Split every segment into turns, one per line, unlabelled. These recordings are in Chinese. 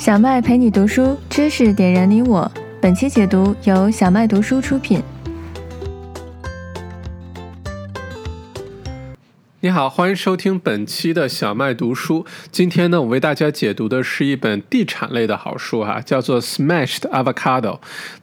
小麦陪你读书，知识点燃你我。本期解读由小麦读书出品。
你好，欢迎收听本期的小麦读书。今天呢，我为大家解读的是一本地产类的好书哈，叫做《Smashed Avocado》。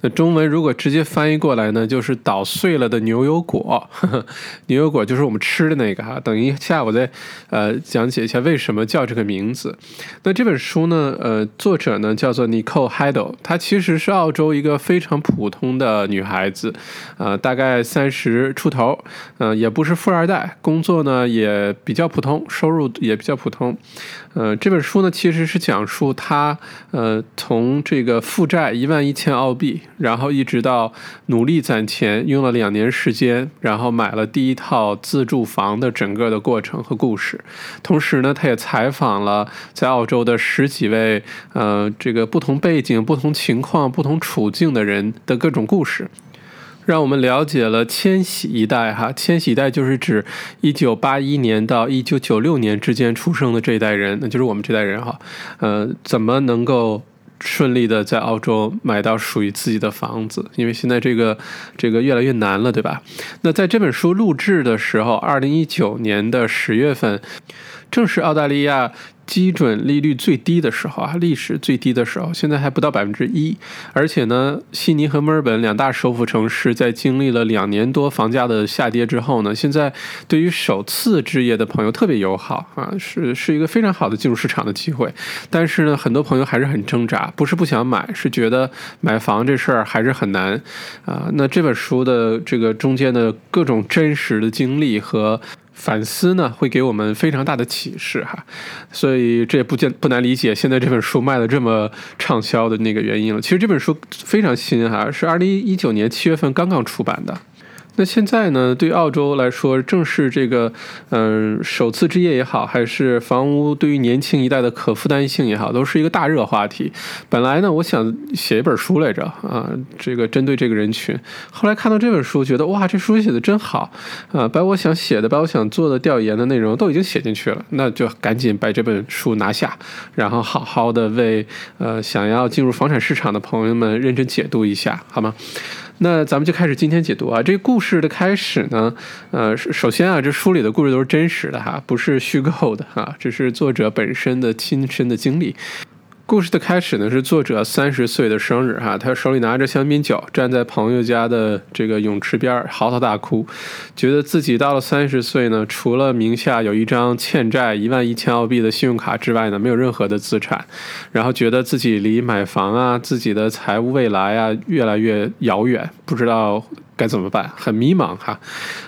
那中文如果直接翻译过来呢，就是捣碎了的牛油果。呵呵 牛油果就是我们吃的那个哈。等一下，我再呃讲解一下为什么叫这个名字。那这本书呢，呃，作者呢叫做 Nicole Heidel，她其实是澳洲一个非常普通的女孩子，呃，大概三十出头，嗯，也不是富二代，工作呢。也比较普通，收入也比较普通。呃，这本书呢，其实是讲述他呃从这个负债一万一千澳币，然后一直到努力攒钱，用了两年时间，然后买了第一套自住房的整个的过程和故事。同时呢，他也采访了在澳洲的十几位呃这个不同背景、不同情况、不同处境的人的各种故事。让我们了解了千禧一代，哈，千禧一代就是指一九八一年到一九九六年之间出生的这一代人，那就是我们这代人，哈，呃，怎么能够顺利的在澳洲买到属于自己的房子？因为现在这个这个越来越难了，对吧？那在这本书录制的时候，二零一九年的十月份，正是澳大利亚。基准利率最低的时候啊，历史最低的时候，现在还不到百分之一。而且呢，悉尼和墨尔本两大首府城市在经历了两年多房价的下跌之后呢，现在对于首次置业的朋友特别友好啊，是是一个非常好的进入市场的机会。但是呢，很多朋友还是很挣扎，不是不想买，是觉得买房这事儿还是很难啊。那这本书的这个中间的各种真实的经历和。反思呢，会给我们非常大的启示哈，所以这也不见不难理解，现在这本书卖的这么畅销的那个原因了。其实这本书非常新哈，是二零一九年七月份刚刚出版的。那现在呢？对澳洲来说，正是这个，嗯，首次置业也好，还是房屋对于年轻一代的可负担性也好，都是一个大热话题。本来呢，我想写一本书来着啊，这个针对这个人群。后来看到这本书，觉得哇，这书写的真好啊，把我想写的、把我想做的调研的内容都已经写进去了。那就赶紧把这本书拿下，然后好好的为呃想要进入房产市场的朋友们认真解读一下，好吗？那咱们就开始今天解读啊，这故事的开始呢，呃，首先啊，这书里的故事都是真实的哈，不是虚构的哈，只是作者本身的亲身的经历。故事的开始呢，是作者三十岁的生日哈，他手里拿着香槟酒，站在朋友家的这个泳池边嚎啕大哭，觉得自己到了三十岁呢，除了名下有一张欠债一万一千澳币的信用卡之外呢，没有任何的资产，然后觉得自己离买房啊，自己的财务未来啊，越来越遥远，不知道。该怎么办？很迷茫哈。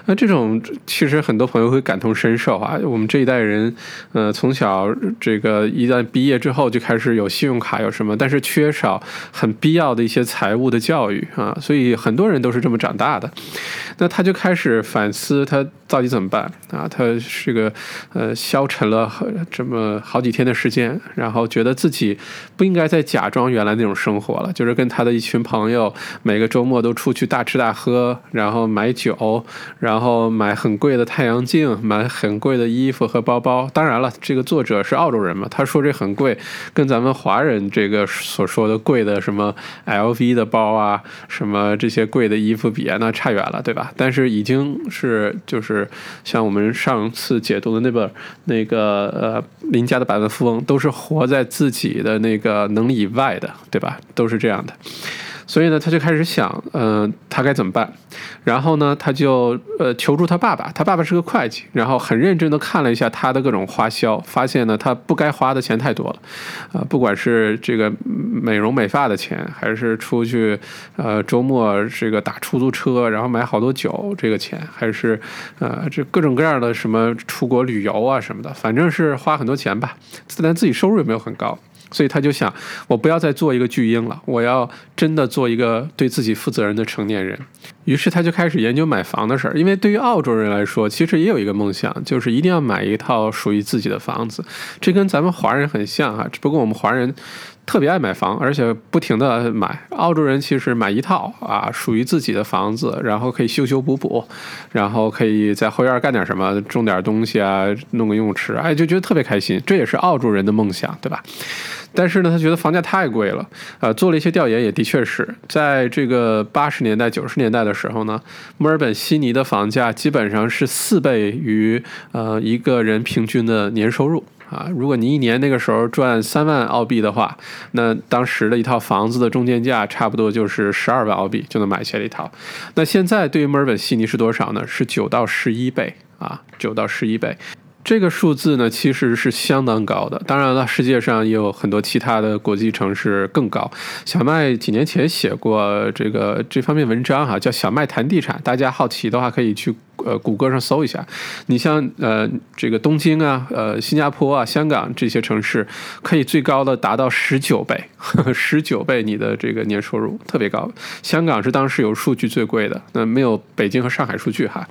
那这种其实很多朋友会感同身受啊。我们这一代人，呃，从小这个一旦毕业之后就开始有信用卡，有什么，但是缺少很必要的一些财务的教育啊。所以很多人都是这么长大的。那他就开始反思，他到底怎么办啊？他是个呃消沉了这么好几天的时间，然后觉得自己不应该再假装原来那种生活了，就是跟他的一群朋友每个周末都出去大吃大喝。然后买酒，然后买很贵的太阳镜，买很贵的衣服和包包。当然了，这个作者是澳洲人嘛，他说这很贵，跟咱们华人这个所说的贵的什么 LV 的包啊，什么这些贵的衣服比，那差远了，对吧？但是已经是就是像我们上次解读的那本那个呃林家的百万富翁，都是活在自己的那个能力以外的，对吧？都是这样的。所以呢，他就开始想，嗯，他该怎么办？然后呢，他就呃求助他爸爸，他爸爸是个会计，然后很认真的看了一下他的各种花销，发现呢，他不该花的钱太多了，啊，不管是这个美容美发的钱，还是出去呃周末这个打出租车，然后买好多酒这个钱，还是呃这各种各样的什么出国旅游啊什么的，反正是花很多钱吧，但自己收入也没有很高。所以他就想，我不要再做一个巨婴了，我要真的做一个对自己负责任的成年人。于是他就开始研究买房的事儿，因为对于澳洲人来说，其实也有一个梦想，就是一定要买一套属于自己的房子。这跟咱们华人很像啊，只不过我们华人。特别爱买房，而且不停的买。澳洲人其实买一套啊，属于自己的房子，然后可以修修补补，然后可以在后院干点什么，种点东西啊，弄个游泳池，哎，就觉得特别开心。这也是澳洲人的梦想，对吧？但是呢，他觉得房价太贵了，呃，做了一些调研，也的确是在这个八十年代、九十年代的时候呢，墨尔本、悉尼的房价基本上是四倍于呃一个人平均的年收入。啊，如果你一年那个时候赚三万澳币的话，那当时的一套房子的中间价差不多就是十二万澳币就能买下一套。那现在对于墨尔本悉尼是多少呢？是九到十一倍啊，九到十一倍。这个数字呢，其实是相当高的。当然了，世界上也有很多其他的国际城市更高。小麦几年前写过这个这方面文章哈，叫《小麦谈地产》，大家好奇的话可以去。呃，谷歌上搜一下，你像呃这个东京啊，呃新加坡啊，香港这些城市，可以最高的达到十九倍，十九倍你的这个年收入特别高。香港是当时有数据最贵的，那没有北京和上海数据哈。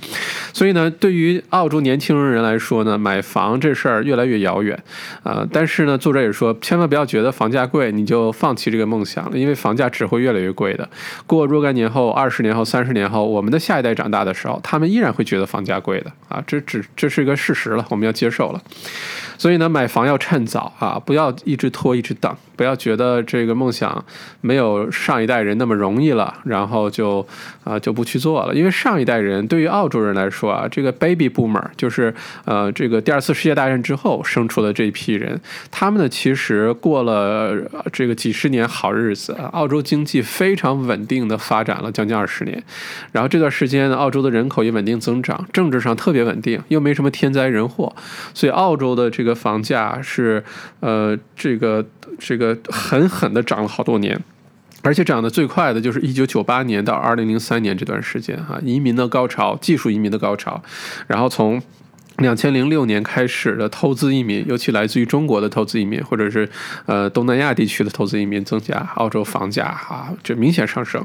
所以呢，对于澳洲年轻人来说呢，买房这事儿越来越遥远啊。但是呢，作者也说，千万不要觉得房价贵你就放弃这个梦想了，因为房价只会越来越贵的。过若干年后，二十年后、三十年后，我们的下一代长大的时候，他们依然。会觉得房价贵的啊，这只这是一个事实了，我们要接受了。所以呢，买房要趁早啊，不要一直拖，一直等，不要觉得这个梦想没有上一代人那么容易了，然后就啊就不去做了。因为上一代人对于澳洲人来说啊，这个 baby boomer 就是呃这个第二次世界大战之后生出的这一批人，他们呢其实过了这个几十年好日子，澳洲经济非常稳定的发展了将近二十年，然后这段时间呢，澳洲的人口也稳定增长，政治上特别稳定，又没什么天灾人祸，所以澳洲的这个。房价是，呃，这个这个狠狠的涨了好多年，而且涨得最快的就是一九九八年到二零零三年这段时间哈，移民的高潮，技术移民的高潮，然后从。两千零六年开始的投资移民，尤其来自于中国的投资移民，或者是呃东南亚地区的投资移民增加，澳洲房价哈就明显上升。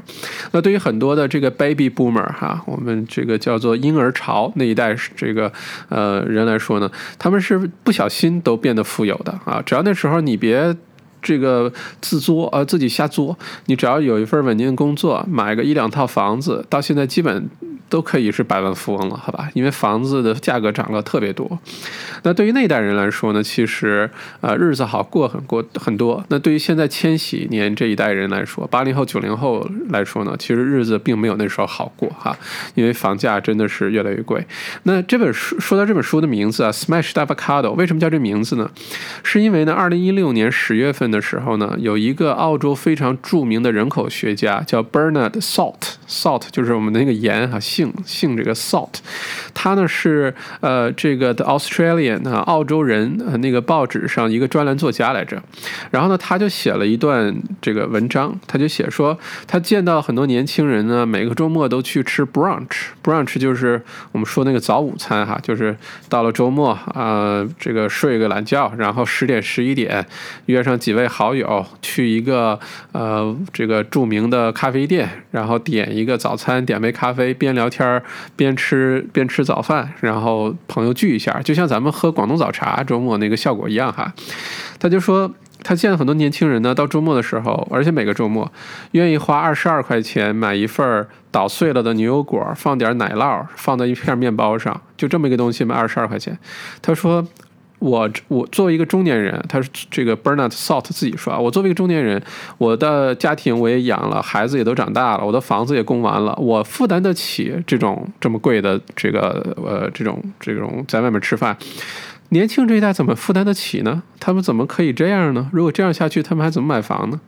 那对于很多的这个 baby boomer 哈，我们这个叫做婴儿潮那一代这个呃人来说呢，他们是不小心都变得富有的啊。只要那时候你别这个自作啊自己瞎作，你只要有一份稳定的工作，买个一两套房子，到现在基本。都可以是百万富翁了，好吧？因为房子的价格涨了特别多。那对于那一代人来说呢，其实呃日子好过很过很多。那对于现在千禧年这一代人来说，八零后九零后来说呢，其实日子并没有那时候好过哈，因为房价真的是越来越贵。那这本书说到这本书的名字啊，Smashed Avocado，为什么叫这名字呢？是因为呢，二零一六年十月份的时候呢，有一个澳洲非常著名的人口学家叫 Bernard Salt，Salt 就是我们的那个盐哈。姓姓这个 Salt，他呢是呃这个 The Australian 啊澳洲人呃那个报纸上一个专栏作家来着，然后呢他就写了一段这个文章，他就写说他见到很多年轻人呢每个周末都去吃 brunch，brunch 就是我们说那个早午餐哈，就是到了周末啊这个睡个懒觉，然后十点十一点约上几位好友去一个呃这个著名的咖啡店，然后点一个早餐，点杯咖啡，边聊。聊天边吃边吃早饭，然后朋友聚一下，就像咱们喝广东早茶周末那个效果一样哈。他就说，他见了很多年轻人呢，到周末的时候，而且每个周末愿意花二十二块钱买一份捣碎了的牛油果，放点奶酪，放在一片面包上，就这么一个东西卖二十二块钱。他说。我我作为一个中年人，他是这个 Bernard Salt 自己说啊，我作为一个中年人，我的家庭我也养了，孩子也都长大了，我的房子也供完了，我负担得起这种这么贵的这个呃这种这种在外面吃饭。年轻这一代怎么负担得起呢？他们怎么可以这样呢？如果这样下去，他们还怎么买房呢？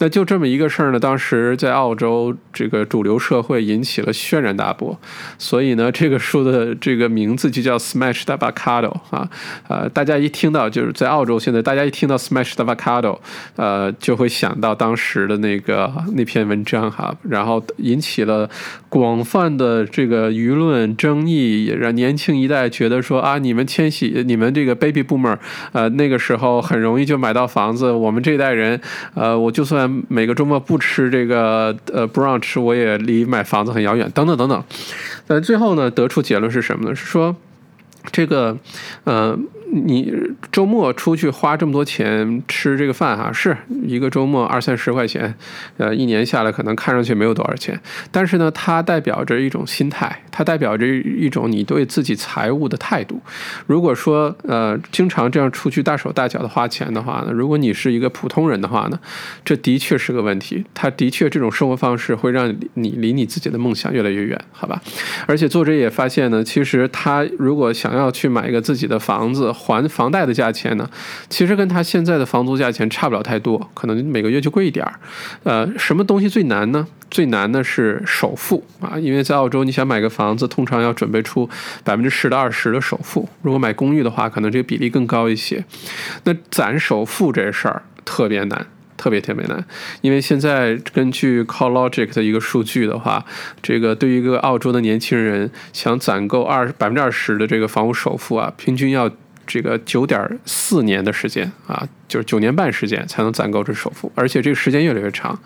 那就这么一个事儿呢，当时在澳洲这个主流社会引起了轩然大波，所以呢，这个书的这个名字就叫 Smashed Avocado 啊，呃，大家一听到就是在澳洲，现在大家一听到 Smashed Avocado，呃，就会想到当时的那个那篇文章哈，然后引起了广泛的这个舆论争议，也让年轻一代觉得说啊，你们千禧，你们这个 Baby Boomer，呃，那个时候很容易就买到房子，我们这一代人，呃，我就算。每个周末不吃这个呃不让吃我也离买房子很遥远，等等等等。但最后呢，得出结论是什么呢？是说这个呃你周末出去花这么多钱吃这个饭哈，是一个周末二三十块钱，呃，一年下来可能看上去没有多少钱，但是呢，它代表着一种心态，它代表着一种你对自己财务的态度。如果说呃经常这样出去大手大脚的花钱的话呢，如果你是一个普通人的话呢，这的确是个问题。它的确这种生活方式会让你离你自己的梦想越来越远，好吧？而且作者也发现呢，其实他如果想要去买一个自己的房子，还房贷的价钱呢，其实跟他现在的房租价钱差不了太多，可能每个月就贵一点儿。呃，什么东西最难呢？最难的是首付啊，因为在澳洲，你想买个房子，通常要准备出百分之十到二十的首付。如果买公寓的话，可能这个比例更高一些。那攒首付这事儿特别难。特别特别难，因为现在根据 Collogic 的一个数据的话，这个对于一个澳洲的年轻人想攒够二百分之二十的这个房屋首付啊，平均要这个九点四年的时间啊。就是九年半时间才能攒够这首付，而且这个时间越来越长，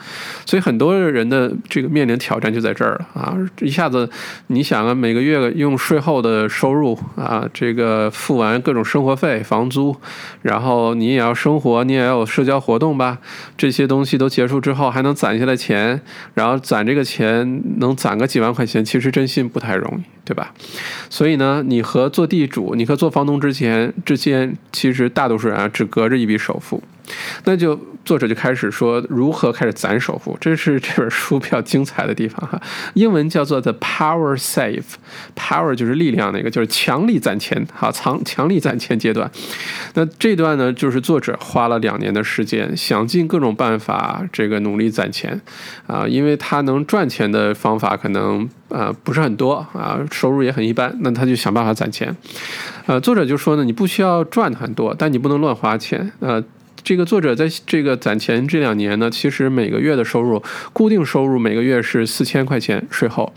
所以很多人的这个面临挑战就在这儿了啊！一下子你想啊，每个月用税后的收入啊，这个付完各种生活费、房租，然后你也要生活，你也要有社交活动吧？这些东西都结束之后，还能攒下来钱，然后攒这个钱能攒个几万块钱，其实真心不太容易，对吧？所以呢，你和做地主，你和做房东之前之间，其实大多数人啊，只隔着一笔首。首付，那就作者就开始说如何开始攒首付，这是这本书比较精彩的地方哈。英文叫做 The Power Save，Power 就是力量那个，就是强力攒钱哈，强强力攒钱阶段。那这段呢，就是作者花了两年的时间，想尽各种办法，这个努力攒钱啊，因为他能赚钱的方法可能啊不是很多啊，收入也很一般，那他就想办法攒钱。呃，作者就说呢，你不需要赚很多，但你不能乱花钱。呃，这个作者在这个攒钱这两年呢，其实每个月的收入，固定收入每个月是四千块钱税后，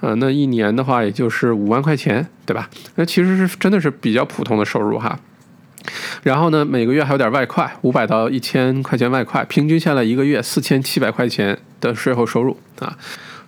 呃，那一年的话也就是五万块钱，对吧？那其实是真的是比较普通的收入哈。然后呢，每个月还有点外快，五百到一千块钱外快，平均下来一个月四千七百块钱的税后收入啊。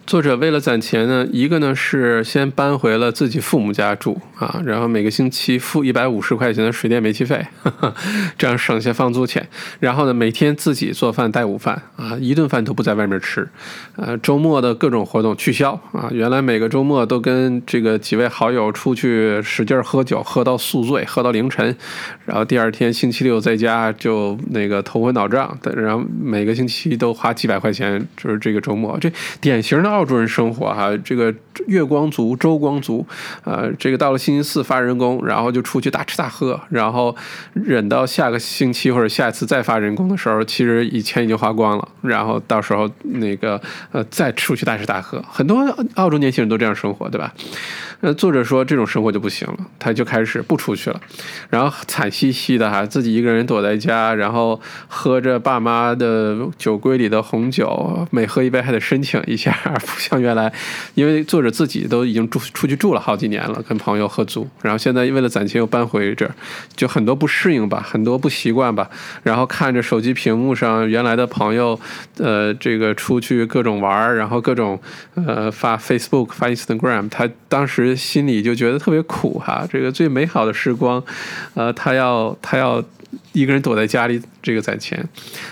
作者为了攒钱呢，一个呢是先搬回了自己父母家住啊，然后每个星期付一百五十块钱的水电煤气费，这样省下房租钱。然后呢，每天自己做饭带午饭啊，一顿饭都不在外面吃。呃，周末的各种活动取消啊，原来每个周末都跟这个几位好友出去使劲喝酒，喝到宿醉，喝到凌晨，然后第二天星期六在家就那个头昏脑胀，然后每个星期都花几百块钱，就是这个周末，这典型的。澳洲人生活哈，这个月光族、周光族，呃，这个到了星期四发人工，然后就出去大吃大喝，然后忍到下个星期或者下一次再发人工的时候，其实以前已经花光了，然后到时候那个呃再出去大吃大喝，很多澳洲年轻人都这样生活，对吧？那作者说这种生活就不行了，他就开始不出去了，然后惨兮兮的哈，自己一个人躲在家，然后喝着爸妈的酒柜里的红酒，每喝一杯还得申请一下，不像原来，因为作者自己都已经住出去住了好几年了，跟朋友合租，然后现在为了攒钱又搬回这儿，就很多不适应吧，很多不习惯吧，然后看着手机屏幕上原来的朋友，呃，这个出去各种玩儿，然后各种呃发 Facebook 发 Instagram，他当时。心里就觉得特别苦哈，这个最美好的时光，呃，他要他要。一个人躲在家里，这个攒钱，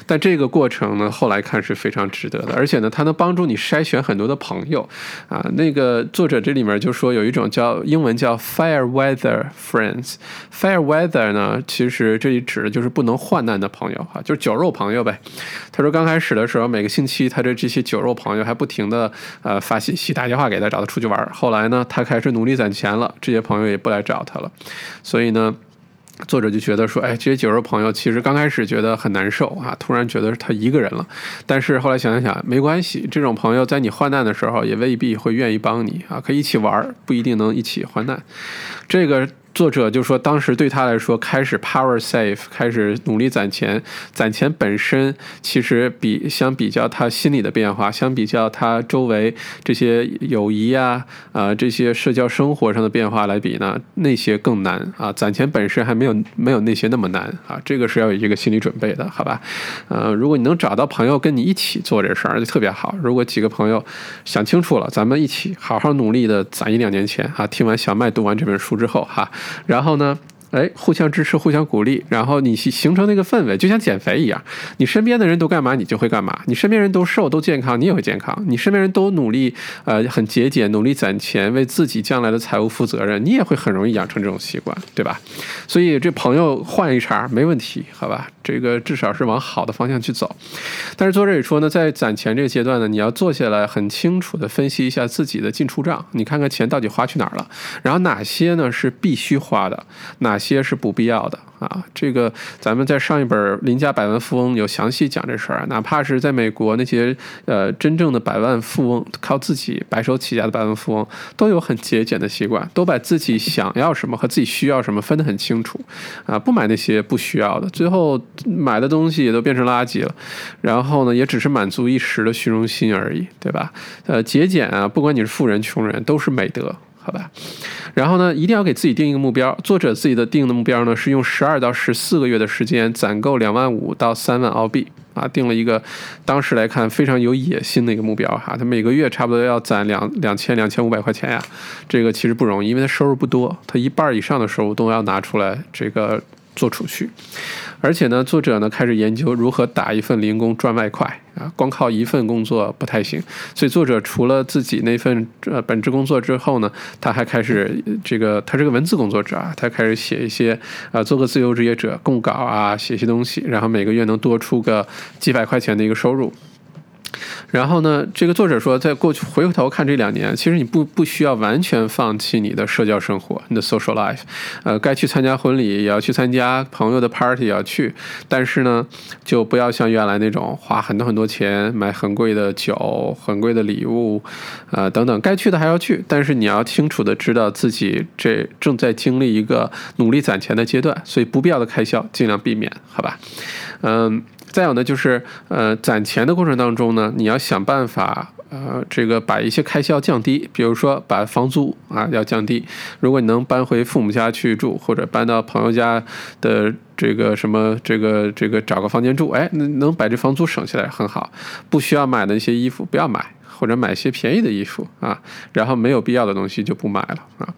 但这个过程呢，后来看是非常值得的，而且呢，它能帮助你筛选很多的朋友啊。那个作者这里面就说有一种叫英文叫 fire weather friends，fire weather 呢，其实这里指的就是不能患难的朋友哈，就是酒肉朋友呗。他说刚开始的时候，每个星期他的这些酒肉朋友还不停的呃发信息、打电话给他，找他出去玩。后来呢，他开始努力攒钱了，这些朋友也不来找他了，所以呢。作者就觉得说，哎，这些酒肉朋友其实刚开始觉得很难受啊，突然觉得他一个人了，但是后来想想想，没关系，这种朋友在你患难的时候也未必会愿意帮你啊，可以一起玩，不一定能一起患难，这个。作者就说，当时对他来说，开始 power save，开始努力攒钱。攒钱本身其实比相比较他心里的变化，相比较他周围这些友谊呀，啊这些社交生活上的变化来比呢，那些更难啊。攒钱本身还没有没有那些那么难啊，这个是要有一个心理准备的，好吧？呃，如果你能找到朋友跟你一起做这事儿，就特别好。如果几个朋友想清楚了，咱们一起好好努力的攒一两年钱啊。听完小麦读完这本书之后哈。然后呢，哎，互相支持，互相鼓励，然后你形形成那个氛围，就像减肥一样，你身边的人都干嘛，你就会干嘛；你身边人都瘦都健康，你也会健康；你身边人都努力，呃，很节俭，努力攒钱，为自己将来的财务负责任，你也会很容易养成这种习惯，对吧？所以这朋友换一茬没问题，好吧？这个至少是往好的方向去走。但是作者也说呢，在攒钱这个阶段呢，你要坐下来很清楚的分析一下自己的进出账，你看看钱到底花去哪儿了，然后哪些呢是必须花的，哪些是不必要的。啊，这个咱们在上一本《邻家百万富翁》有详细讲这事儿。哪怕是在美国那些呃真正的百万富翁，靠自己白手起家的百万富翁，都有很节俭的习惯，都把自己想要什么和自己需要什么分得很清楚。啊，不买那些不需要的，最后买的东西也都变成垃圾了。然后呢，也只是满足一时的虚荣心而已，对吧？呃，节俭啊，不管你是富人穷人，都是美德。好吧，然后呢，一定要给自己定一个目标。作者自己的定的目标呢，是用十二到十四个月的时间攒够两万五到三万澳币啊，定了一个当时来看非常有野心的一个目标哈。他每个月差不多要攒两两千两千五百块钱呀，这个其实不容易，因为他收入不多，他一半以上的收入都要拿出来这个做储蓄。而且呢，作者呢开始研究如何打一份零工赚外快啊，光靠一份工作不太行。所以作者除了自己那份呃本职工作之后呢，他还开始这个，他是个文字工作者啊，他开始写一些啊，做个自由职业者，供稿啊，写些东西，然后每个月能多出个几百块钱的一个收入。然后呢，这个作者说，在过去回头看这两年，其实你不不需要完全放弃你的社交生活，你的 social life，呃，该去参加婚礼也要去参加，朋友的 party 也要去，但是呢，就不要像原来那种花很多很多钱买很贵的酒、很贵的礼物，呃，等等，该去的还要去，但是你要清楚的知道自己这正在经历一个努力攒钱的阶段，所以不必要的开销尽量避免，好吧？嗯。再有呢，就是呃，攒钱的过程当中呢，你要想办法，呃，这个把一些开销降低，比如说把房租啊要降低。如果你能搬回父母家去住，或者搬到朋友家的这个什么这个这个找个房间住，哎，能能把这房租省下来很好。不需要买的一些衣服不要买。或者买些便宜的衣服啊，然后没有必要的东西就不买了啊。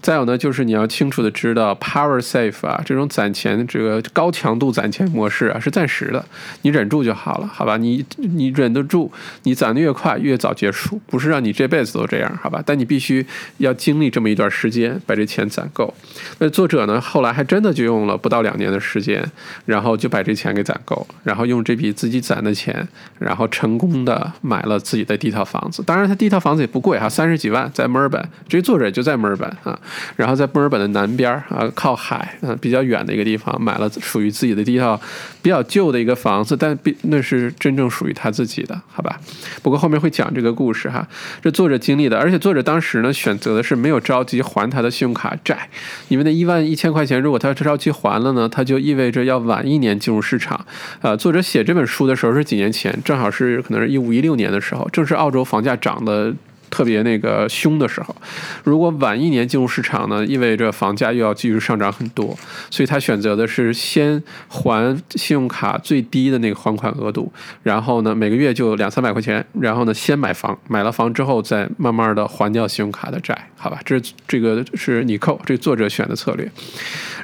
再有呢，就是你要清楚的知道，power save 啊，这种攒钱这个高强度攒钱模式啊是暂时的，你忍住就好了，好吧？你你忍得住，你攒的越快越早结束，不是让你这辈子都这样，好吧？但你必须要经历这么一段时间，把这钱攒够。那作者呢，后来还真的就用了不到两年的时间，然后就把这钱给攒够，然后用这笔自己攒的钱，然后成功的买了自己的地摊。套房子，当然他第一套房子也不贵哈，三十几万，在墨尔本，这个作者就在墨尔本啊，然后在墨尔本的南边啊，靠海，嗯，比较远的一个地方，买了属于自己的第一套比较旧的一个房子，但比那是真正属于他自己的，好吧？不过后面会讲这个故事哈，这作者经历的，而且作者当时呢选择的是没有着急还他的信用卡债，因为那一万一千块钱，如果他着急还了呢，他就意味着要晚一年进入市场。呃，作者写这本书的时候是几年前，正好是可能是一五一六年的时候，正是澳。澳洲房价涨得特别那个凶的时候，如果晚一年进入市场呢，意味着房价又要继续上涨很多，所以他选择的是先还信用卡最低的那个还款额度，然后呢每个月就两三百块钱，然后呢先买房，买了房之后再慢慢的还掉信用卡的债，好吧？这这个是尼寇这作者选的策略，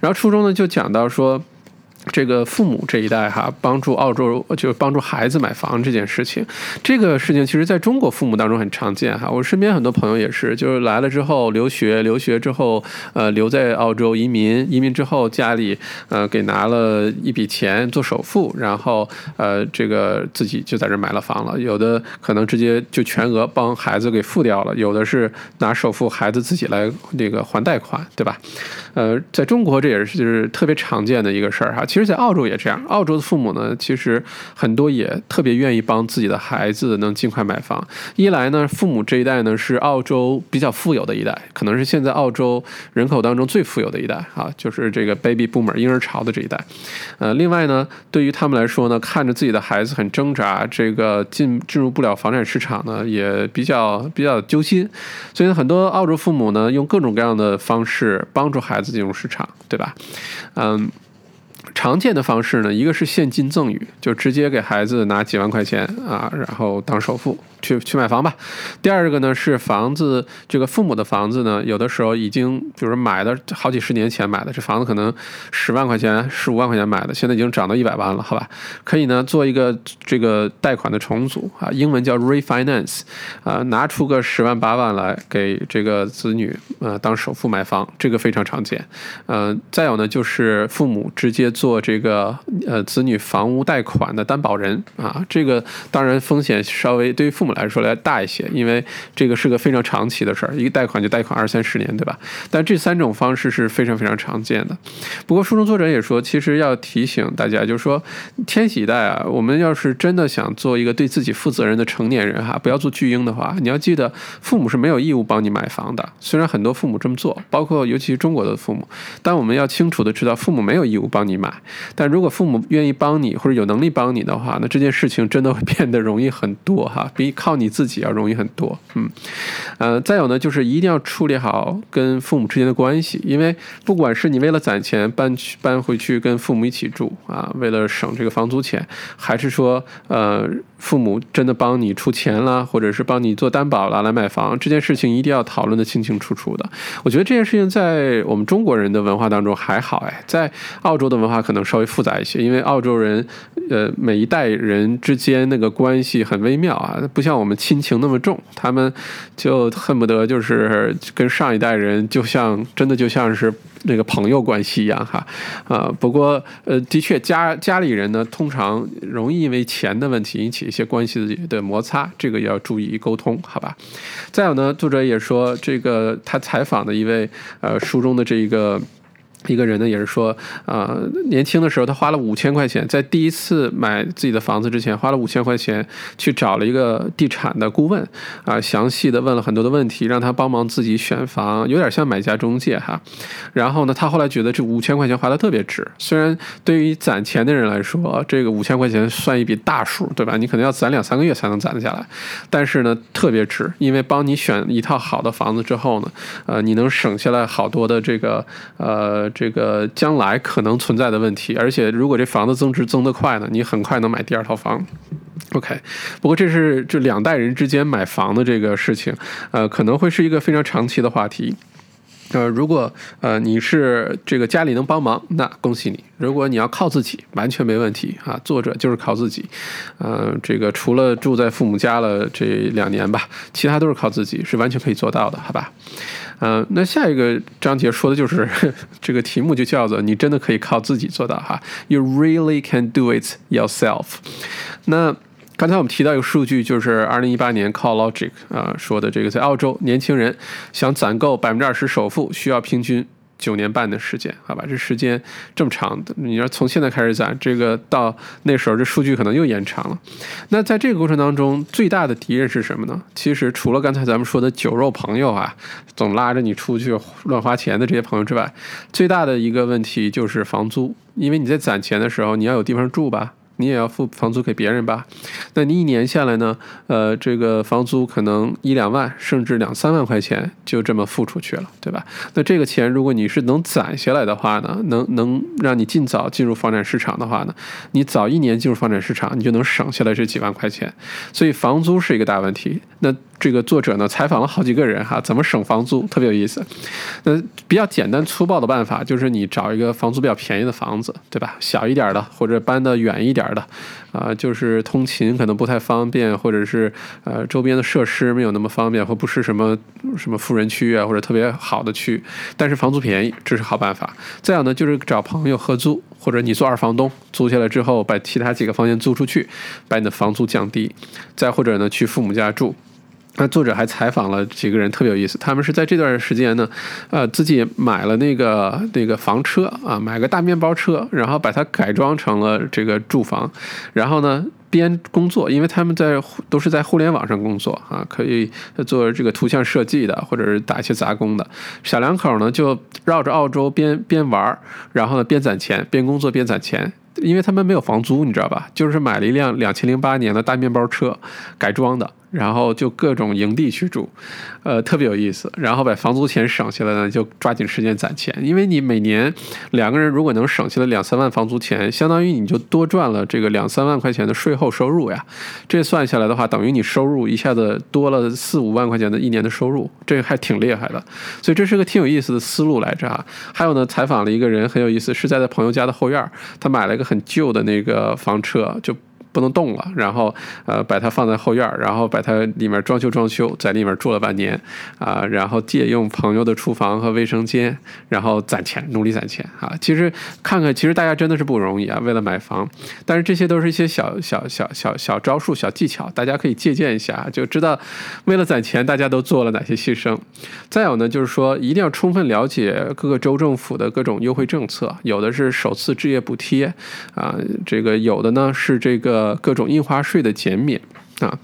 然后初中呢就讲到说。这个父母这一代哈，帮助澳洲就是帮助孩子买房这件事情，这个事情其实在中国父母当中很常见哈。我身边很多朋友也是，就是来了之后留学，留学之后呃留在澳洲移民，移民之后家里呃给拿了一笔钱做首付，然后呃这个自己就在这买了房了。有的可能直接就全额帮孩子给付掉了，有的是拿首付，孩子自己来那个还贷款，对吧？呃，在中国这也是就是特别常见的一个事儿哈。其实，在澳洲也这样。澳洲的父母呢，其实很多也特别愿意帮自己的孩子能尽快买房。一来呢，父母这一代呢是澳洲比较富有的一代，可能是现在澳洲人口当中最富有的一代啊，就是这个 baby boomer 婴儿潮的这一代。呃，另外呢，对于他们来说呢，看着自己的孩子很挣扎，这个进进入不了房产市场呢，也比较比较揪心。所以很多澳洲父母呢，用各种各样的方式帮助孩子。进入市场，对吧？嗯，常见的方式呢，一个是现金赠与，就直接给孩子拿几万块钱啊，然后当首付去去买房吧。第二个呢是房子，这个父母的房子呢，有的时候已经，比如买的好几十年前买的，这房子可能十万块钱、十五万块钱买的，现在已经涨到一百万了，好吧？可以呢做一个这个贷款的重组啊，英文叫 refinance 啊，拿出个十万八万来给这个子女呃当首付买房，这个非常常见。嗯，再有呢就是父母直接做。这个呃子女房屋贷款的担保人啊，这个当然风险稍微对于父母来说来大一些，因为这个是个非常长期的事儿，一个贷款就贷款二三十年，对吧？但这三种方式是非常非常常见的。不过书中作者也说，其实要提醒大家，就是说天禧贷啊，我们要是真的想做一个对自己负责任的成年人哈，不要做巨婴的话，你要记得父母是没有义务帮你买房的。虽然很多父母这么做，包括尤其是中国的父母，但我们要清楚的知道，父母没有义务帮你买。但如果父母愿意帮你或者有能力帮你的话，那这件事情真的会变得容易很多哈，比靠你自己要容易很多。嗯，呃，再有呢，就是一定要处理好跟父母之间的关系，因为不管是你为了攒钱搬去搬回去跟父母一起住啊，为了省这个房租钱，还是说呃父母真的帮你出钱了，或者是帮你做担保了来买房，这件事情一定要讨论的清清楚楚的。我觉得这件事情在我们中国人的文化当中还好哎，在澳洲的文化可能稍微复杂一些，因为澳洲人，呃，每一代人之间那个关系很微妙啊，不像我们亲情那么重，他们就恨不得就是跟上一代人就像真的就像是那个朋友关系一样哈，啊，不过呃，的确家家里人呢，通常容易因为钱的问题引起一些关系的摩擦，这个要注意沟通，好吧？再有呢，作者也说，这个他采访的一位呃书中的这一个。一个人呢，也是说，啊，年轻的时候他花了五千块钱，在第一次买自己的房子之前，花了五千块钱去找了一个地产的顾问，啊，详细的问了很多的问题，让他帮忙自己选房，有点像买家中介哈。然后呢，他后来觉得这五千块钱花的特别值，虽然对于攒钱的人来说，这个五千块钱算一笔大数，对吧？你可能要攒两三个月才能攒得下来，但是呢，特别值，因为帮你选一套好的房子之后呢，呃，你能省下来好多的这个，呃。这个将来可能存在的问题，而且如果这房子增值增得快呢，你很快能买第二套房。OK，不过这是这两代人之间买房的这个事情，呃，可能会是一个非常长期的话题。呃，如果呃你是这个家里能帮忙，那恭喜你；如果你要靠自己，完全没问题啊。作者就是靠自己，呃，这个除了住在父母家了这两年吧，其他都是靠自己，是完全可以做到的，好吧？嗯，那下一个章节说的就是 这个题目就叫做“你真的可以靠自己做到”哈，You really can do it yourself。那刚才我们提到一个数据，就是二零一八年 CallLogic 啊说的这个，在澳洲年轻人想攒够百分之二十首付，需要平均九年半的时间，好吧？这时间这么长，你要从现在开始攒，这个到那时候这数据可能又延长了。那在这个过程当中，最大的敌人是什么呢？其实除了刚才咱们说的酒肉朋友啊，总拉着你出去乱花钱的这些朋友之外，最大的一个问题就是房租，因为你在攒钱的时候，你要有地方住吧。你也要付房租给别人吧？那你一年下来呢？呃，这个房租可能一两万，甚至两三万块钱就这么付出去了，对吧？那这个钱，如果你是能攒下来的话呢，能能让你尽早进入房产市场的话呢，你早一年进入房产市场，你就能省下来这几万块钱。所以房租是一个大问题。那这个作者呢，采访了好几个人哈，怎么省房租，特别有意思。那比较简单粗暴的办法就是你找一个房租比较便宜的房子，对吧？小一点的或者搬得远一点。的，啊，就是通勤可能不太方便，或者是呃周边的设施没有那么方便，或不是什么什么富人区啊，或者特别好的区，但是房租便宜，这是好办法。再有呢，就是找朋友合租，或者你做二房东，租下来之后把其他几个房间租出去，把你的房租降低。再或者呢，去父母家住。那作者还采访了几个人，特别有意思。他们是在这段时间呢，呃，自己买了那个那个房车啊，买个大面包车，然后把它改装成了这个住房，然后呢边工作，因为他们在都是在互联网上工作啊，可以做这个图像设计的，或者是打一些杂工的。小两口呢就绕着澳洲边边玩，然后呢边攒钱，边工作边攒钱。因为他们没有房租，你知道吧？就是买了一辆两千零八年的大面包车，改装的。然后就各种营地去住，呃，特别有意思。然后把房租钱省下来呢，就抓紧时间攒钱，因为你每年两个人如果能省下来两三万房租钱，相当于你就多赚了这个两三万块钱的税后收入呀。这算下来的话，等于你收入一下子多了四五万块钱的一年的收入，这还挺厉害的。所以这是个挺有意思的思路来着啊。还有呢，采访了一个人很有意思，是在他朋友家的后院，他买了一个很旧的那个房车，就。不能动了，然后呃把它放在后院，然后把它里面装修装修，在里面住了半年啊，然后借用朋友的厨房和卫生间，然后攒钱，努力攒钱啊。其实看看，其实大家真的是不容易啊，为了买房。但是这些都是一些小小小小小招数、小技巧，大家可以借鉴一下，就知道为了攒钱，大家都做了哪些牺牲。再有呢，就是说一定要充分了解各个州政府的各种优惠政策，有的是首次置业补贴啊，这个有的呢是这个。呃，各种印花税的减免啊。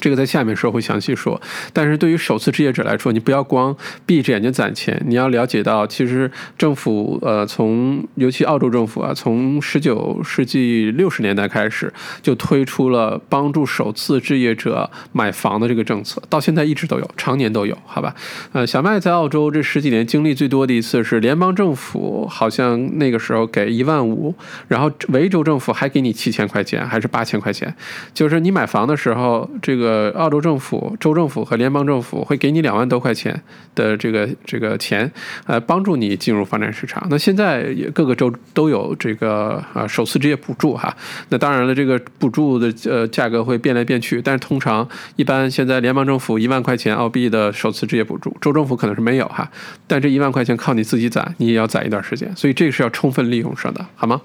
这个在下面时候会详细说，但是对于首次置业者来说，你不要光闭着眼睛攒钱，你要了解到，其实政府呃，从尤其澳洲政府啊，从十九世纪六十年代开始就推出了帮助首次置业者买房的这个政策，到现在一直都有，常年都有，好吧？呃，小麦在澳洲这十几年经历最多的一次是联邦政府好像那个时候给一万五，然后维州政府还给你七千块钱还是八千块钱，就是你买房的时候这个。呃，澳洲政府、州政府和联邦政府会给你两万多块钱的这个这个钱，呃，帮助你进入房产市场。那现在也各个州都有这个啊首次置业补助哈。那当然了，这个补助的呃价格会变来变去，但是通常一般现在联邦政府一万块钱澳币的首次置业补助，州政府可能是没有哈。但这一万块钱靠你自己攒，你也要攒一段时间，所以这个是要充分利用上的，好吗？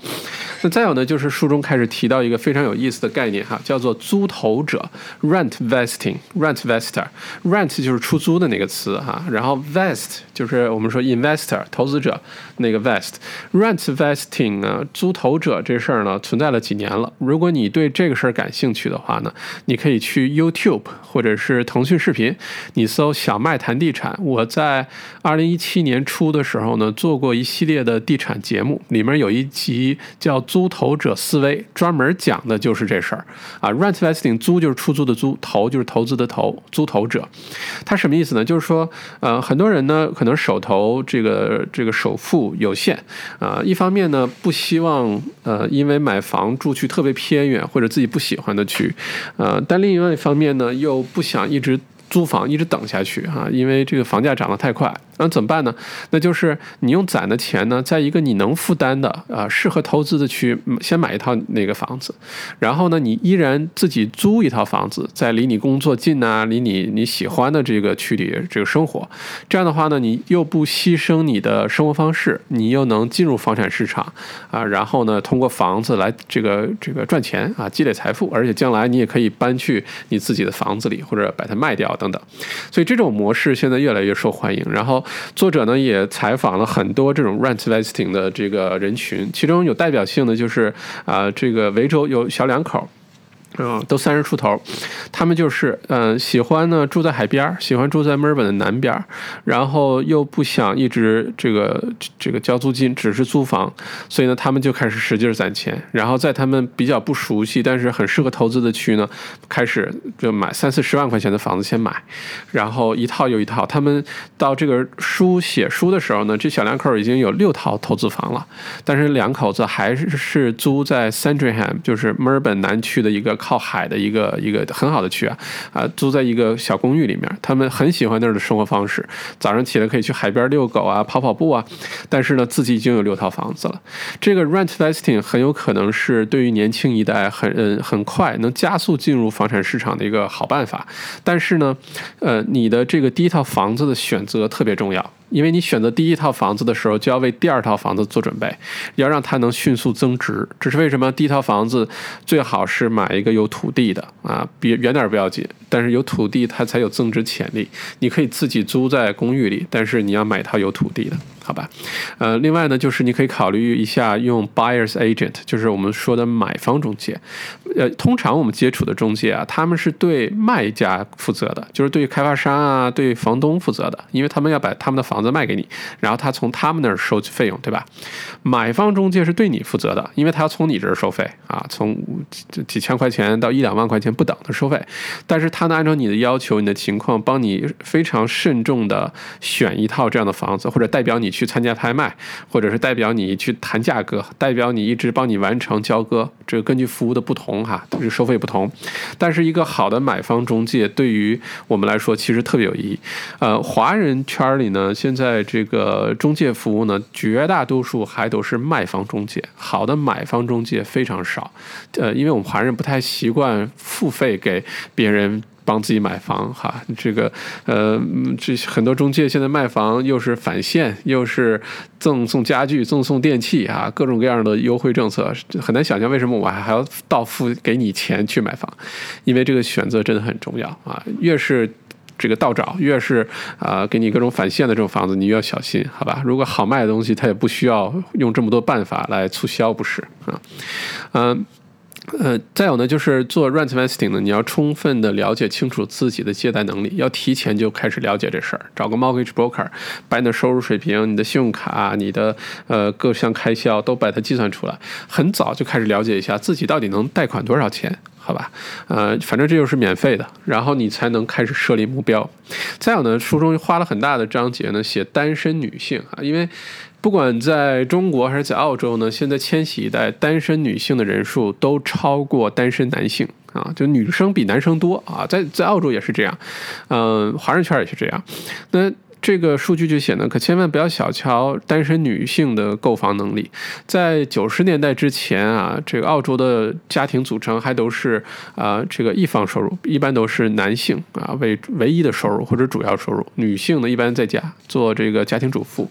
那再有呢，就是书中开始提到一个非常有意思的概念哈，叫做租投者 （rent）。Vesting rent vestor rent 就是出租的那个词哈，然后 vest 就是我们说 investor 投资者那个 vest rent vesting 呢，租投者这事儿呢存在了几年了。如果你对这个事儿感兴趣的话呢，你可以去 YouTube 或者是腾讯视频，你搜小麦谈地产。我在二零一七年初的时候呢，做过一系列的地产节目，里面有一集叫租投者思维，专门讲的就是这事儿啊。rent vesting 租就是出租的租。投就是投资的投，租投者，他什么意思呢？就是说，呃，很多人呢可能手头这个这个首付有限啊，一方面呢不希望呃因为买房住去特别偏远或者自己不喜欢的区，呃，但另外一方面呢又不想一直。租房一直等下去哈，因为这个房价涨得太快，那怎么办呢？那就是你用攒的钱呢，在一个你能负担的啊适合投资的区，先买一套那个房子，然后呢，你依然自己租一套房子，在离你工作近啊，离你你喜欢的这个区里这个生活，这样的话呢，你又不牺牲你的生活方式，你又能进入房产市场啊，然后呢，通过房子来这个这个赚钱啊，积累财富，而且将来你也可以搬去你自己的房子里，或者把它卖掉。等等，所以这种模式现在越来越受欢迎。然后作者呢也采访了很多这种 rent vesting 的这个人群，其中有代表性的就是啊，这个维州有小两口。嗯，都三十出头，他们就是嗯，喜欢呢住在海边喜欢住在墨尔本的南边然后又不想一直这个这个交租金，只是租房，所以呢，他们就开始使劲攒钱，然后在他们比较不熟悉但是很适合投资的区呢，开始就买三四十万块钱的房子先买，然后一套又一套，他们到这个书写书的时候呢，这小两口已经有六套投资房了，但是两口子还是是租在 Sandringham，就是墨尔本南区的一个。靠海的一个一个很好的区啊，啊，租在一个小公寓里面，他们很喜欢那儿的生活方式。早上起来可以去海边遛狗啊，跑跑步啊。但是呢，自己已经有六套房子了。这个 rent vesting 很有可能是对于年轻一代很嗯很快能加速进入房产市场的一个好办法。但是呢，呃，你的这个第一套房子的选择特别重要。因为你选择第一套房子的时候，就要为第二套房子做准备，要让它能迅速增值。这是为什么？第一套房子最好是买一个有土地的啊，别远点不要紧，但是有土地它才有增值潜力。你可以自己租在公寓里，但是你要买套有土地的。好吧？呃，另外呢，就是你可以考虑一下用 buyers agent，就是我们说的买方中介。呃，通常我们接触的中介啊，他们是对卖家负责的，就是对开发商啊、对房东负责的，因为他们要把他们的房子卖给你，然后他从他们那儿收费用，对吧？买方中介是对你负责的，因为他要从你这儿收费啊，从几几千块钱到一两万块钱不等的收费，但是他呢，按照你的要求、你的情况，帮你非常慎重的选一套这样的房子，或者代表你去参加拍卖，或者是代表你去谈价格，代表你一直帮你完成交割，这个根据服务的不同哈，这个收费不同。但是一个好的买方中介对于我们来说其实特别有意义。呃，华人圈里呢，现在这个中介服务呢，绝大多数还都是卖方中介，好的买方中介非常少。呃，因为我们华人不太习惯付费给别人。帮自己买房哈，这个呃，这很多中介现在卖房又是返现，又是赠送家具、赠送电器啊，各种各样的优惠政策，很难想象为什么我还还要到付给你钱去买房，因为这个选择真的很重要啊。越是这个倒找，越是啊给你各种返现的这种房子，你越要小心，好吧？如果好卖的东西，它也不需要用这么多办法来促销，不是啊？嗯。呃再有呢，就是做 rent investing 呢，你要充分的了解清楚自己的借贷能力，要提前就开始了解这事儿，找个 mortgage broker，把你的收入水平、你的信用卡、你的呃各项开销都把它计算出来，很早就开始了解一下自己到底能贷款多少钱，好吧？呃，反正这就是免费的，然后你才能开始设立目标。再有呢，书中花了很大的章节呢，写单身女性啊，因为。不管在中国还是在澳洲呢，现在千禧一代单身女性的人数都超过单身男性啊，就女生比男生多啊，在在澳洲也是这样，嗯，华人圈也是这样，那。这个数据就显得，可千万不要小瞧单身女性的购房能力。在九十年代之前啊，这个澳洲的家庭组成还都是啊，这个一方收入，一般都是男性啊为唯一的收入或者主要收入，女性呢一般在家做这个家庭主妇。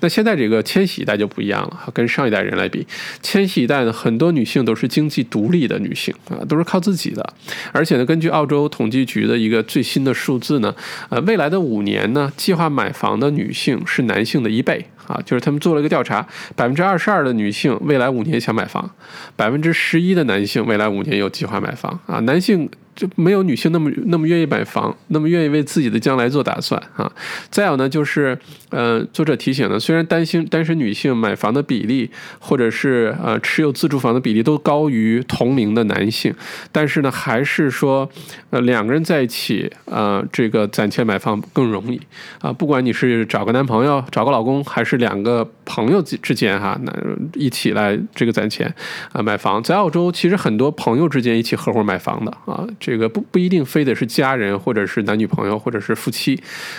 那现在这个千禧一代就不一样了，跟上一代人来比，千禧一代呢很多女性都是经济独立的女性啊，都是靠自己的。而且呢，根据澳洲统计局的一个最新的数字呢，呃，未来的五年呢，计划。买房的女性是男性的一倍啊，就是他们做了一个调查，百分之二十二的女性未来五年想买房，百分之十一的男性未来五年有计划买房啊，男性。就没有女性那么那么愿意买房，那么愿意为自己的将来做打算啊。再有呢，就是呃，作者提醒呢，虽然单身单身女性买房的比例，或者是呃持有自住房的比例都高于同龄的男性，但是呢，还是说呃两个人在一起啊，这个攒钱买房更容易啊。不管你是找个男朋友、找个老公，还是两个朋友之之间哈，那一起来这个攒钱啊买房，在澳洲其实很多朋友之间一起合伙买房的啊。这这个不不一定非得是家人，或者是男女朋友，或者是夫妻，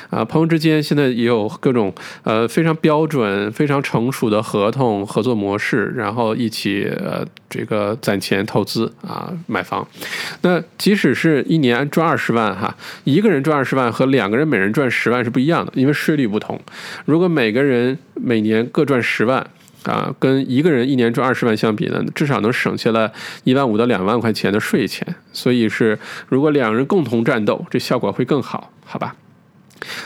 啊，朋友之间现在也有各种呃非常标准、非常成熟的合同合作模式，然后一起呃这个攒钱投资啊买房。那即使是一年赚二十万哈，一个人赚二十万和两个人每人赚十万是不一样的，因为税率不同。如果每个人每年各赚十万。啊，跟一个人一年赚二十万相比呢，至少能省下来一万五到两万块钱的税钱。所以是，如果两人共同战斗，这效果会更好，好吧？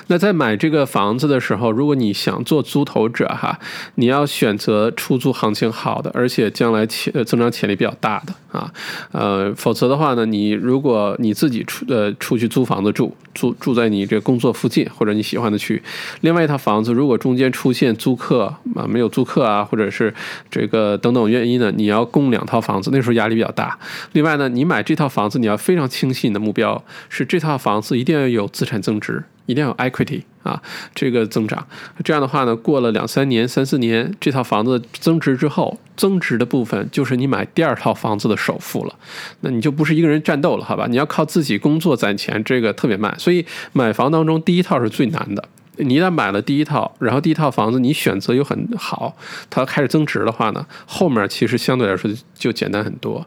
那在买这个房子的时候，如果你想做租投者哈，你要选择出租行情好的，而且将来潜增长潜力比较大的啊，呃，否则的话呢，你如果你自己出呃出去租房子住，住住在你这工作附近或者你喜欢的区域，另外一套房子如果中间出现租客啊没有租客啊，或者是这个等等原因呢，你要供两套房子，那时候压力比较大。另外呢，你买这套房子，你要非常清晰你的目标是这套房子一定要有资产增值。一定要有 equity 啊，这个增长，这样的话呢，过了两三年、三四年，这套房子增值之后，增值的部分就是你买第二套房子的首付了，那你就不是一个人战斗了，好吧？你要靠自己工作攒钱，这个特别慢，所以买房当中第一套是最难的。你一旦买了第一套，然后第一套房子你选择又很好，它开始增值的话呢，后面其实相对来说就简单很多。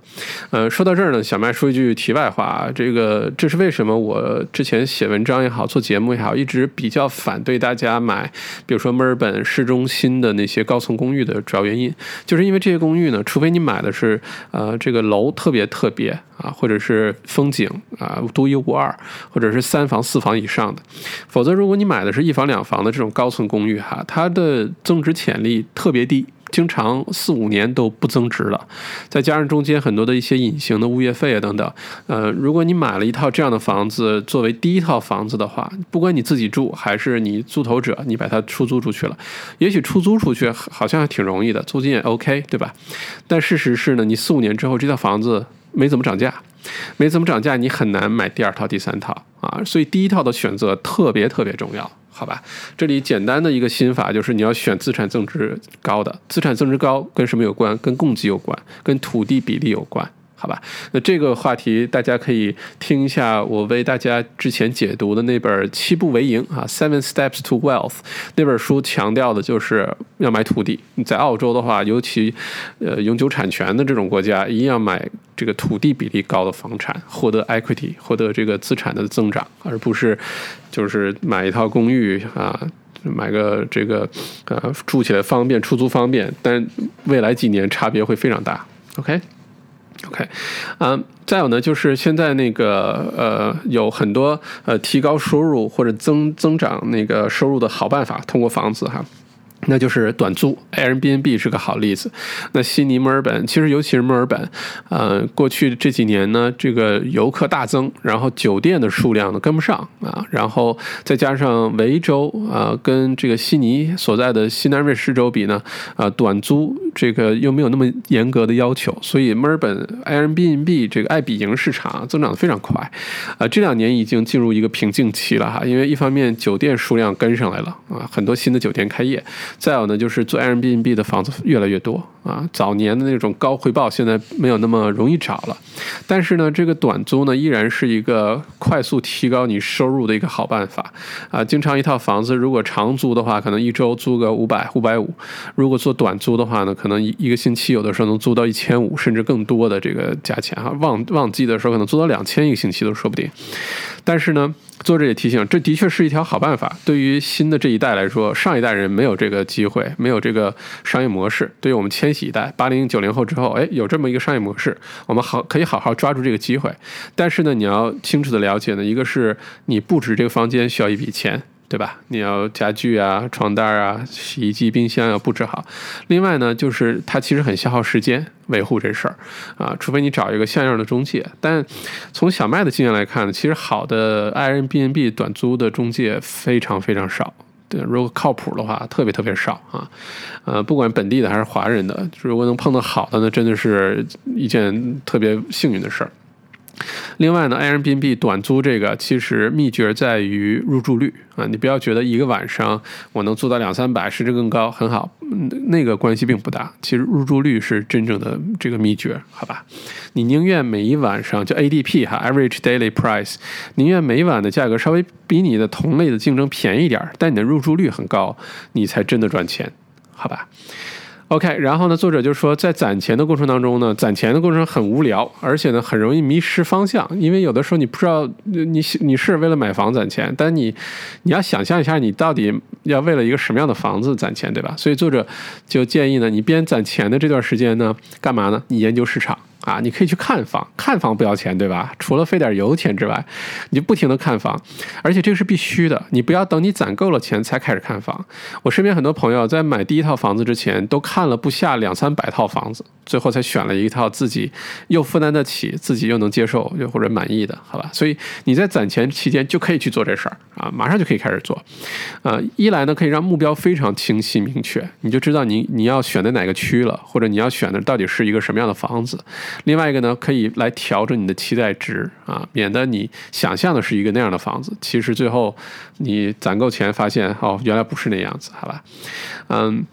呃，说到这儿呢，小麦说一句题外话，这个这是为什么我之前写文章也好，做节目也好，一直比较反对大家买，比如说墨尔本市中心的那些高层公寓的主要原因，就是因为这些公寓呢，除非你买的是呃这个楼特别特别。啊，或者是风景啊，独一无二，或者是三房四房以上的，否则如果你买的是一房。两房的这种高层公寓哈，它的增值潜力特别低。经常四五年都不增值了，再加上中间很多的一些隐形的物业费啊等等，呃，如果你买了一套这样的房子作为第一套房子的话，不管你自己住还是你租头者，你把它出租出去了，也许出租出去好像还挺容易的，租金也 OK，对吧？但事实是呢，你四五年之后这套房子没怎么涨价，没怎么涨价，你很难买第二套、第三套啊，所以第一套的选择特别特别重要。好吧，这里简单的一个心法就是你要选资产增值高的，资产增值高跟什么有关？跟供给有关，跟土地比例有关。好吧，那这个话题大家可以听一下我为大家之前解读的那本《七步为营》啊，《Seven Steps to Wealth》那本书强调的就是要买土地。在澳洲的话，尤其呃永久产权的这种国家，一定要买这个土地比例高的房产，获得 equity，获得这个资产的增长，而不是就是买一套公寓啊，买个这个呃住起来方便，出租方便，但未来几年差别会非常大。OK。OK，嗯，再有呢，就是现在那个呃，有很多呃提高收入或者增增长那个收入的好办法，通过房子哈。那就是短租，Airbnb 是个好例子。那悉尼、墨尔本，其实尤其是墨尔本，呃，过去这几年呢，这个游客大增，然后酒店的数量呢跟不上啊，然后再加上维州啊，跟这个悉尼所在的西南瑞士州比呢，啊，短租这个又没有那么严格的要求，所以墨尔本 Airbnb 这个爱比营市场增长的非常快，啊，这两年已经进入一个瓶颈期了哈，因为一方面酒店数量跟上来了啊，很多新的酒店开业。再有呢，就是做 Airbnb 的房子越来越多啊。早年的那种高回报，现在没有那么容易找了。但是呢，这个短租呢，依然是一个快速提高你收入的一个好办法啊。经常一套房子，如果长租的话，可能一周租个五百、五百五；如果做短租的话呢，可能一一个星期有的时候能租到一千五，甚至更多的这个价钱哈。旺旺季的时候，可能租到两千一个星期都说不定。但是呢，作者也提醒，这的确是一条好办法。对于新的这一代来说，上一代人没有这个机会，没有这个商业模式。对于我们千禧一代，八零九零后之后，哎，有这么一个商业模式，我们好可以好好抓住这个机会。但是呢，你要清楚的了解呢，一个是你布置这个房间需要一笔钱。对吧？你要家具啊、床单啊、洗衣机、冰箱要布置好。另外呢，就是它其实很消耗时间维护这事儿啊，除非你找一个像样的中介。但从小麦的经验来看，其实好的 Airbnb 短租的中介非常非常少。对，如果靠谱的话，特别特别少啊。呃，不管本地的还是华人的，如果能碰到好的呢，真的是一件特别幸运的事儿。另外呢，Airbnb 短租这个其实秘诀在于入住率啊，你不要觉得一个晚上我能租到两三百，甚至更高，很好，那个关系并不大。其实入住率是真正的这个秘诀，好吧？你宁愿每一晚上就 ADP 哈，Average Daily Price，宁愿每晚的价格稍微比你的同类的竞争便宜一点，但你的入住率很高，你才真的赚钱，好吧？OK，然后呢，作者就说，在攒钱的过程当中呢，攒钱的过程很无聊，而且呢，很容易迷失方向，因为有的时候你不知道你你是为了买房攒钱，但你你要想象一下，你到底要为了一个什么样的房子攒钱，对吧？所以作者就建议呢，你边攒钱的这段时间呢，干嘛呢？你研究市场。啊，你可以去看房，看房不要钱，对吧？除了费点油钱之外，你就不停的看房，而且这个是必须的。你不要等你攒够了钱才开始看房。我身边很多朋友在买第一套房子之前，都看了不下两三百套房子，最后才选了一套自己又负担得起、自己又能接受又或者满意的，好吧？所以你在攒钱期间就可以去做这事儿啊，马上就可以开始做。啊，一来呢可以让目标非常清晰明确，你就知道你你要选的哪个区了，或者你要选的到底是一个什么样的房子。另外一个呢，可以来调整你的期待值啊，免得你想象的是一个那样的房子，其实最后你攒够钱发现哦，原来不是那样子，好吧？嗯。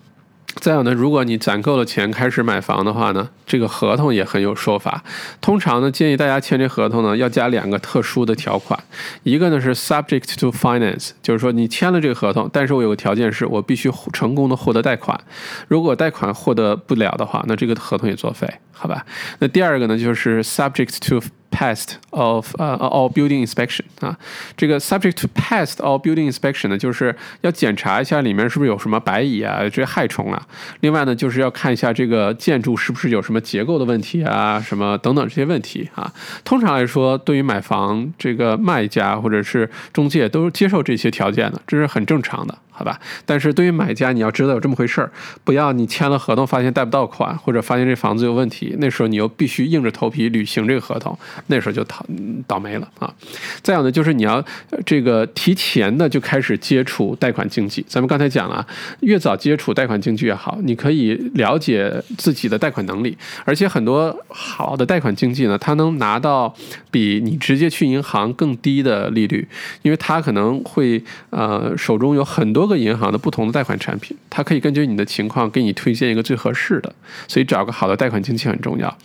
再有呢，如果你攒够了钱开始买房的话呢，这个合同也很有说法。通常呢，建议大家签这合同呢，要加两个特殊的条款。一个呢是 subject to finance，就是说你签了这个合同，但是我有个条件是我必须成功的获得贷款。如果贷款获得不了的话，那这个合同也作废，好吧？那第二个呢就是 subject to past of 呃 all building inspection 啊，这个 subject to pass all building inspection 呢，就是要检查一下里面是不是有什么白蚁啊这些害虫啊。另外呢，就是要看一下这个建筑是不是有什么结构的问题啊，什么等等这些问题啊。通常来说，对于买房这个卖家或者是中介都是接受这些条件的，这是很正常的。好吧，但是对于买家，你要知道有这么回事儿，不要你签了合同，发现贷不到款，或者发现这房子有问题，那时候你又必须硬着头皮履行这个合同，那时候就倒倒霉了啊。再有呢，就是你要这个提前的就开始接触贷款经济。咱们刚才讲了，越早接触贷款经济越好，你可以了解自己的贷款能力，而且很多好的贷款经济呢，它能拿到比你直接去银行更低的利率，因为它可能会呃手中有很多。多个银行的不同的贷款产品，它可以根据你的情况给你推荐一个最合适的，所以找个好的贷款经纪很重要。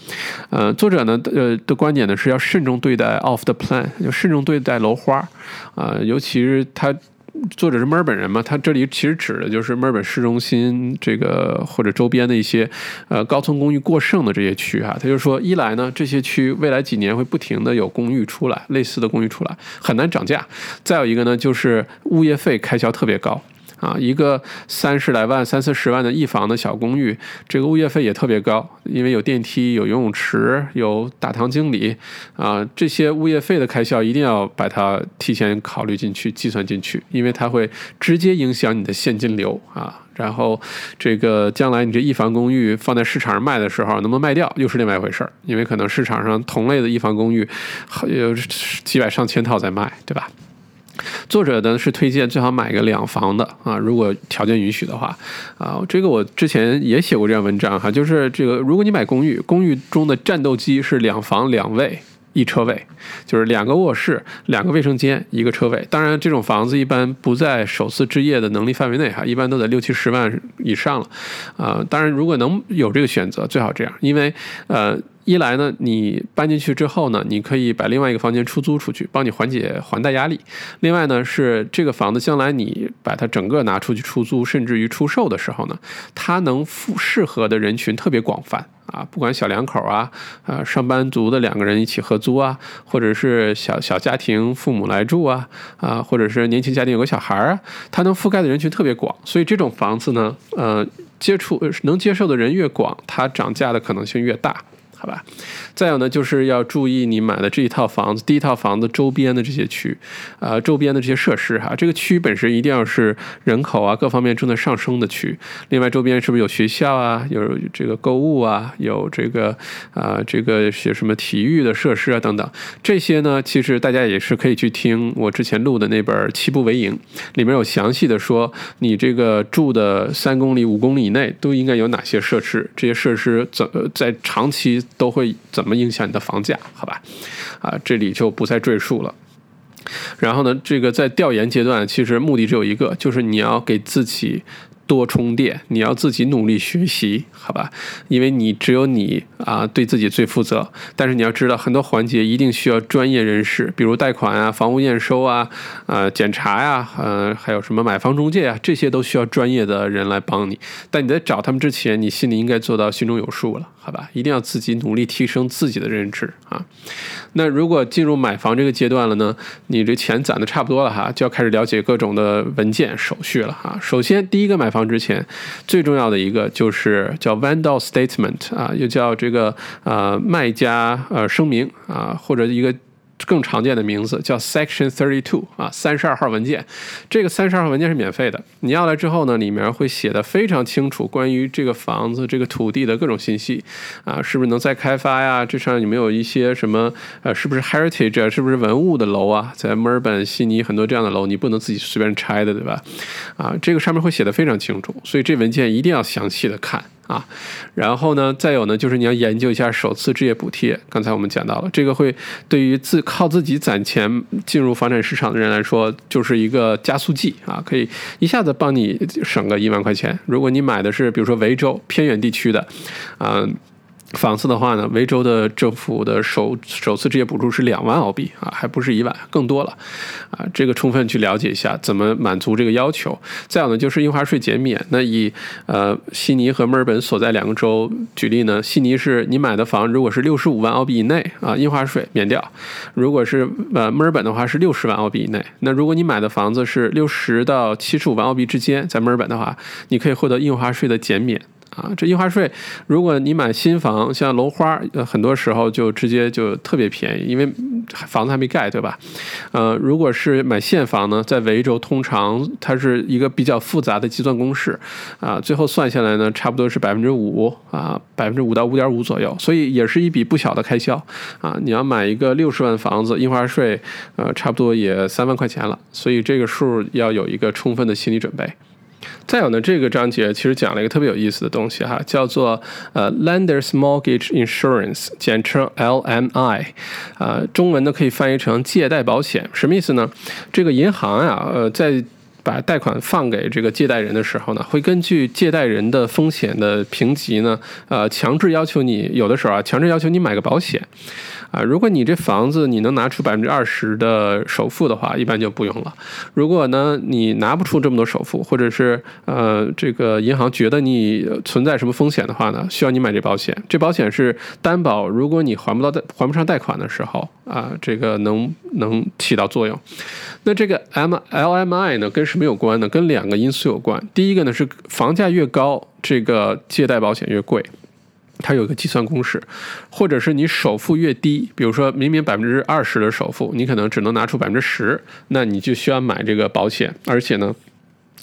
呃，作者呢，呃的观点呢是要慎重对待 off the plan，要慎重对待楼花，啊，尤其是他。作者是墨尔本人嘛？他这里其实指的就是墨尔本市中心这个或者周边的一些呃高层公寓过剩的这些区哈。他就说，一来呢，这些区未来几年会不停的有公寓出来，类似的公寓出来，很难涨价；再有一个呢，就是物业费开销特别高。啊，一个三十来万、三四十万的一房的小公寓，这个物业费也特别高，因为有电梯、有游泳池、有大堂经理，啊，这些物业费的开销一定要把它提前考虑进去、计算进去，因为它会直接影响你的现金流啊。然后，这个将来你这一房公寓放在市场上卖的时候，能不能卖掉又是另外一回事儿，因为可能市场上同类的一房公寓有几百上千套在卖，对吧？作者呢是推荐最好买个两房的啊，如果条件允许的话，啊，这个我之前也写过这样文章哈，就是这个如果你买公寓，公寓中的战斗机是两房两卫一车位，就是两个卧室、两个卫生间、一个车位。当然，这种房子一般不在首次置业的能力范围内哈，一般都在六七十万以上了，啊，当然如果能有这个选择，最好这样，因为呃。一来呢，你搬进去之后呢，你可以把另外一个房间出租出去，帮你缓解还贷压力。另外呢，是这个房子将来你把它整个拿出去出租，甚至于出售的时候呢，它能适适合的人群特别广泛啊，不管小两口啊，啊上班族的两个人一起合租啊，或者是小小家庭父母来住啊，啊，或者是年轻家庭有个小孩儿啊，它能覆盖的人群特别广。所以这种房子呢，呃，接触能接受的人越广，它涨价的可能性越大。好吧，再有呢，就是要注意你买的这一套房子，第一套房子周边的这些区，啊，周边的这些设施哈，这个区本身一定要是人口啊各方面正在上升的区。另外，周边是不是有学校啊，有这个购物啊，有这个啊这个些什么体育的设施啊等等，这些呢，其实大家也是可以去听我之前录的那本《七步为营》，里面有详细的说你这个住的三公里、五公里以内都应该有哪些设施，这些设施怎在长期。都会怎么影响你的房价？好吧，啊，这里就不再赘述了。然后呢，这个在调研阶段，其实目的只有一个，就是你要给自己。多充电，你要自己努力学习，好吧？因为你只有你啊，对自己最负责。但是你要知道，很多环节一定需要专业人士，比如贷款啊、房屋验收啊、呃检查呀，呃还有什么买房中介啊，这些都需要专业的人来帮你。但你在找他们之前，你心里应该做到心中有数了，好吧？一定要自己努力提升自己的认知啊。那如果进入买房这个阶段了呢，你这钱攒的差不多了哈，就要开始了解各种的文件手续了哈。首先，第一个买房。之前最重要的一个就是叫 Vandal Statement 啊，又叫这个呃卖家呃声明啊，或者一个。更常见的名字叫 Section Thirty Two 啊，三十二号文件。这个三十二号文件是免费的，你要来之后呢，里面会写的非常清楚，关于这个房子、这个土地的各种信息啊，是不是能再开发呀？这上有没有一些什么呃，是不是 heritage，啊是不是文物的楼啊？在墨尔本、悉尼很多这样的楼，你不能自己随便拆的，对吧？啊，这个上面会写的非常清楚，所以这文件一定要详细的看。啊，然后呢，再有呢，就是你要研究一下首次置业补贴。刚才我们讲到了，这个会对于自靠自己攒钱进入房产市场的人来说，就是一个加速剂啊，可以一下子帮你省个一万块钱。如果你买的是比如说维州偏远地区的，啊。房子的话呢，维州的政府的首首次置业补助是两万澳币啊，还不是一万，更多了啊。这个充分去了解一下怎么满足这个要求。再有呢，就是印花税减免。那以呃悉尼和墨尔本所在两个州举例呢，悉尼是你买的房如果是六十五万澳币以内啊，印花税免掉；如果是呃墨尔本的话是六十万澳币以内。那如果你买的房子是六十到七十五万澳币之间，在墨尔本的话，你可以获得印花税的减免。啊，这印花税，如果你买新房，像楼花，呃，很多时候就直接就特别便宜，因为房子还没盖，对吧？呃，如果是买现房呢，在维州通常它是一个比较复杂的计算公式，啊，最后算下来呢，差不多是百分之五啊，百分之五到五点五左右，所以也是一笔不小的开销啊。你要买一个六十万房子，印花税，呃，差不多也三万块钱了，所以这个数要有一个充分的心理准备。再有呢，这个章节其实讲了一个特别有意思的东西哈，叫做呃 Lenders Mortgage Insurance，简称 LMI，啊，中文呢可以翻译成借贷保险，什么意思呢？这个银行呀，呃，在把贷款放给这个借贷人的时候呢，会根据借贷人的风险的评级呢，呃，强制要求你有的时候啊，强制要求你买个保险。啊，如果你这房子你能拿出百分之二十的首付的话，一般就不用了。如果呢你拿不出这么多首付，或者是呃这个银行觉得你存在什么风险的话呢，需要你买这保险。这保险是担保，如果你还不到贷还不上贷款的时候啊，这个能能起到作用。那这个 M L M I 呢跟什么有关呢？跟两个因素有关。第一个呢是房价越高，这个借贷保险越贵。它有个计算公式，或者是你首付越低，比如说明明百分之二十的首付，你可能只能拿出百分之十，那你就需要买这个保险。而且呢，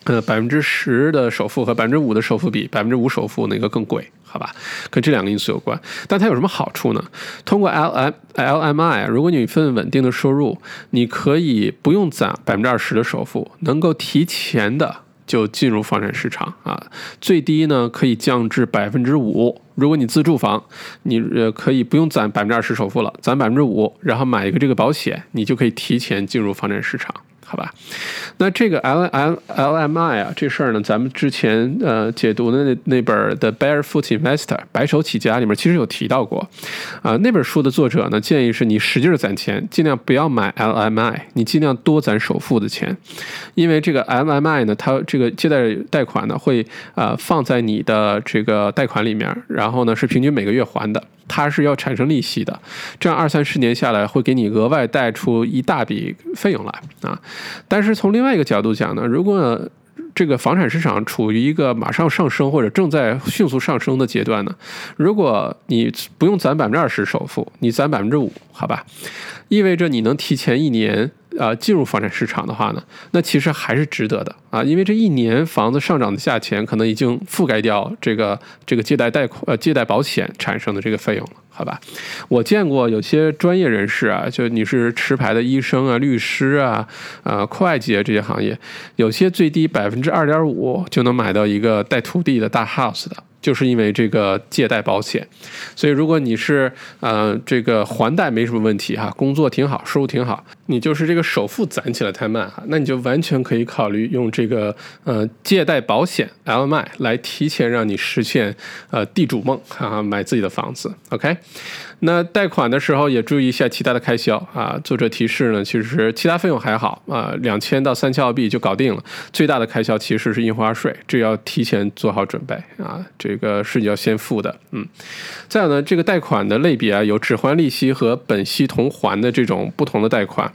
呃，百分之十的首付和百分之五的首付比，百分之五首付那个更贵，好吧？跟这两个因素有关。但它有什么好处呢？通过 L M L M I，如果你一份稳定的收入，你可以不用攒百分之二十的首付，能够提前的。就进入房产市场啊，最低呢可以降至百分之五。如果你自住房，你呃可以不用攒百分之二十首付了，攒百分之五，然后买一个这个保险，你就可以提前进入房产市场。好吧，那这个 L L L M I 啊，这事儿呢，咱们之前呃解读的那那本的 Barefoot Investor 白手起家里面其实有提到过，啊，那本书的作者呢建议是你使劲攒钱，尽量不要买 L M I，你尽量多攒首付的钱，因为这个 L M I 呢，它这个借贷贷款呢会啊放在你的这个贷款里面，然后呢是平均每个月还的。它是要产生利息的，这样二三十年下来会给你额外贷出一大笔费用来啊。但是从另外一个角度讲呢，如果这个房产市场处于一个马上上升或者正在迅速上升的阶段呢，如果你不用攒百分之二十首付，你攒百分之五，好吧，意味着你能提前一年。呃，进入房产市场的话呢，那其实还是值得的啊，因为这一年房子上涨的价钱可能已经覆盖掉这个这个借贷贷款呃借贷保险产生的这个费用了，好吧？我见过有些专业人士啊，就你是持牌的医生啊、律师啊、呃会计啊这些行业，有些最低百分之二点五就能买到一个带土地的大 house 的。就是因为这个借贷保险，所以如果你是呃这个还贷没什么问题哈，工作挺好，收入挺好，你就是这个首付攒起来太慢哈，那你就完全可以考虑用这个呃借贷保险 LMI 来提前让你实现呃地主梦哈，买自己的房子。OK，那贷款的时候也注意一下其他的开销啊。作者提示呢，其实其他费用还好啊，两千到三千澳币就搞定了。最大的开销其实是印花税，这要提前做好准备啊。这个是你要先付的，嗯，再有呢，这个贷款的类别啊，有只还利息和本息同还的这种不同的贷款，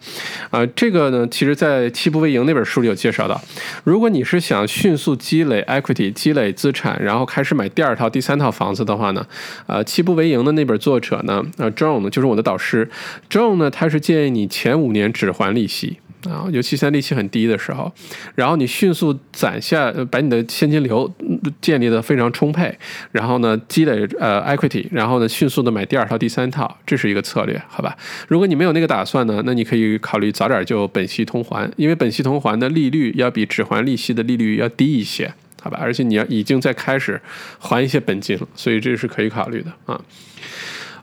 啊，这个呢，其实在七步为营那本书里有介绍到，如果你是想迅速积累 equity、积累资产，然后开始买第二套、第三套房子的话呢，呃，七步为营的那本作者呢，呃，John 呢，就是我的导师，John 呢，他是建议你前五年只还利息。啊，尤其在利息很低的时候，然后你迅速攒下，把你的现金流建立的非常充沛，然后呢积累呃 equity，然后呢迅速的买第二套、第三套，这是一个策略，好吧？如果你没有那个打算呢，那你可以考虑早点就本息通还，因为本息通还的利率要比只还利息的利率要低一些，好吧？而且你要已经在开始还一些本金了，所以这是可以考虑的啊。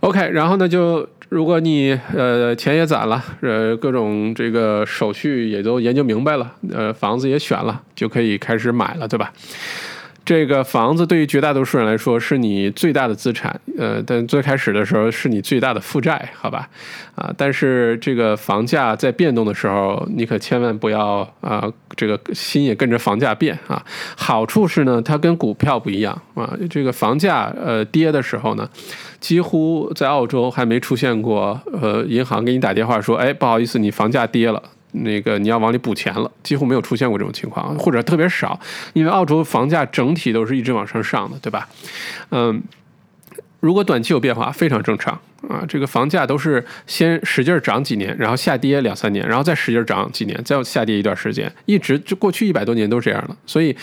OK，然后呢就。如果你呃钱也攒了，呃各种这个手续也都研究明白了，呃房子也选了，就可以开始买了，对吧？这个房子对于绝大多数人来说是你最大的资产，呃，但最开始的时候是你最大的负债，好吧？啊，但是这个房价在变动的时候，你可千万不要啊，这个心也跟着房价变啊。好处是呢，它跟股票不一样啊，这个房价呃跌的时候呢，几乎在澳洲还没出现过，呃，银行给你打电话说，哎，不好意思，你房价跌了。那个你要往里补钱了，几乎没有出现过这种情况，或者特别少，因为澳洲房价整体都是一直往上上的，对吧？嗯，如果短期有变化，非常正常。啊，这个房价都是先使劲涨几年，然后下跌两三年，然后再使劲涨几年，再下跌一段时间，一直就过去一百多年都这样了。所以，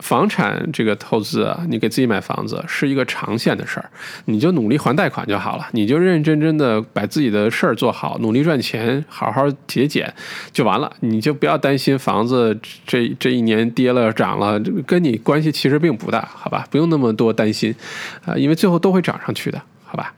房产这个投资啊，你给自己买房子是一个长线的事儿，你就努力还贷款就好了，你就认认真真的把自己的事儿做好，努力赚钱，好好节俭就完了。你就不要担心房子这这一年跌了涨了，跟你关系其实并不大，好吧？不用那么多担心啊，因为最后都会涨上去的，好吧？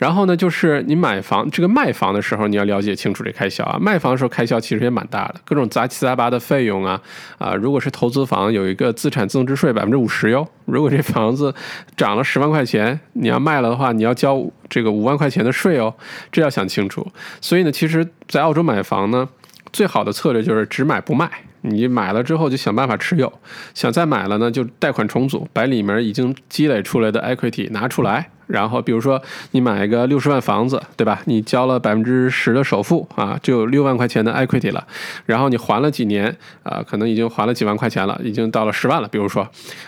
然后呢，就是你买房这个卖房的时候，你要了解清楚这开销啊。卖房的时候开销其实也蛮大的，各种杂七杂八的费用啊啊。如果是投资房，有一个资产增值税百分之五十哟。如果这房子涨了十万块钱，你要卖了的话，你要交这个五万块钱的税哦。这要想清楚。所以呢，其实，在澳洲买房呢，最好的策略就是只买不卖。你买了之后就想办法持有，想再买了呢，就贷款重组，把里面已经积累出来的 equity 拿出来。然后，比如说你买一个六十万房子，对吧？你交了百分之十的首付啊，就有六万块钱的 equity 了。然后你还了几年啊，可能已经还了几万块钱了，已经到了十万了。比如说，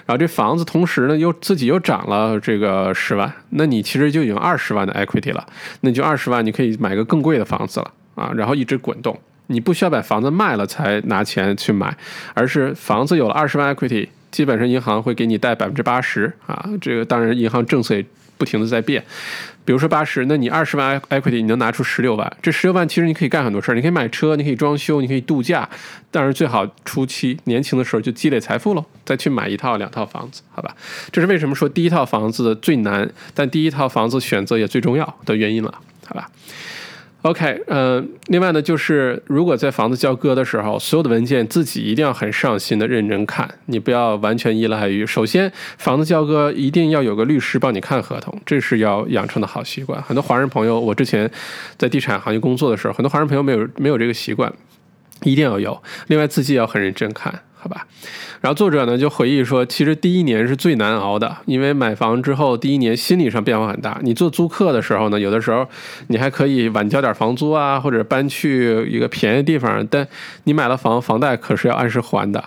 然后这房子同时呢又自己又涨了这个十万，那你其实就已经二十万的 equity 了。那你就二十万，你可以买个更贵的房子了啊，然后一直滚动。你不需要把房子卖了才拿钱去买，而是房子有了二十万 equity，基本上银行会给你贷百分之八十啊。这个当然银行政策也。不停的在变，比如说八十，那你二十万 equity，你能拿出十六万，这十六万其实你可以干很多事儿，你可以买车，你可以装修，你可以度假，当然最好初期年轻的时候就积累财富喽，再去买一套两套房子，好吧？这是为什么说第一套房子最难，但第一套房子选择也最重要的原因了，好吧？OK，嗯，另外呢，就是如果在房子交割的时候，所有的文件自己一定要很上心的认真看，你不要完全依赖于。首先，房子交割一定要有个律师帮你看合同，这是要养成的好习惯。很多华人朋友，我之前在地产行业工作的时候，很多华人朋友没有没有这个习惯，一定要有。另外，自己也要很认真看。好吧，然后作者呢就回忆说，其实第一年是最难熬的，因为买房之后第一年心理上变化很大。你做租客的时候呢，有的时候你还可以晚交点房租啊，或者搬去一个便宜地方，但你买了房，房贷可是要按时还的。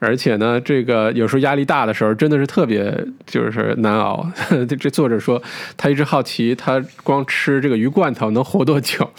而且呢，这个有时候压力大的时候，真的是特别就是难熬。这作者说，他一直好奇，他光吃这个鱼罐头能活多久。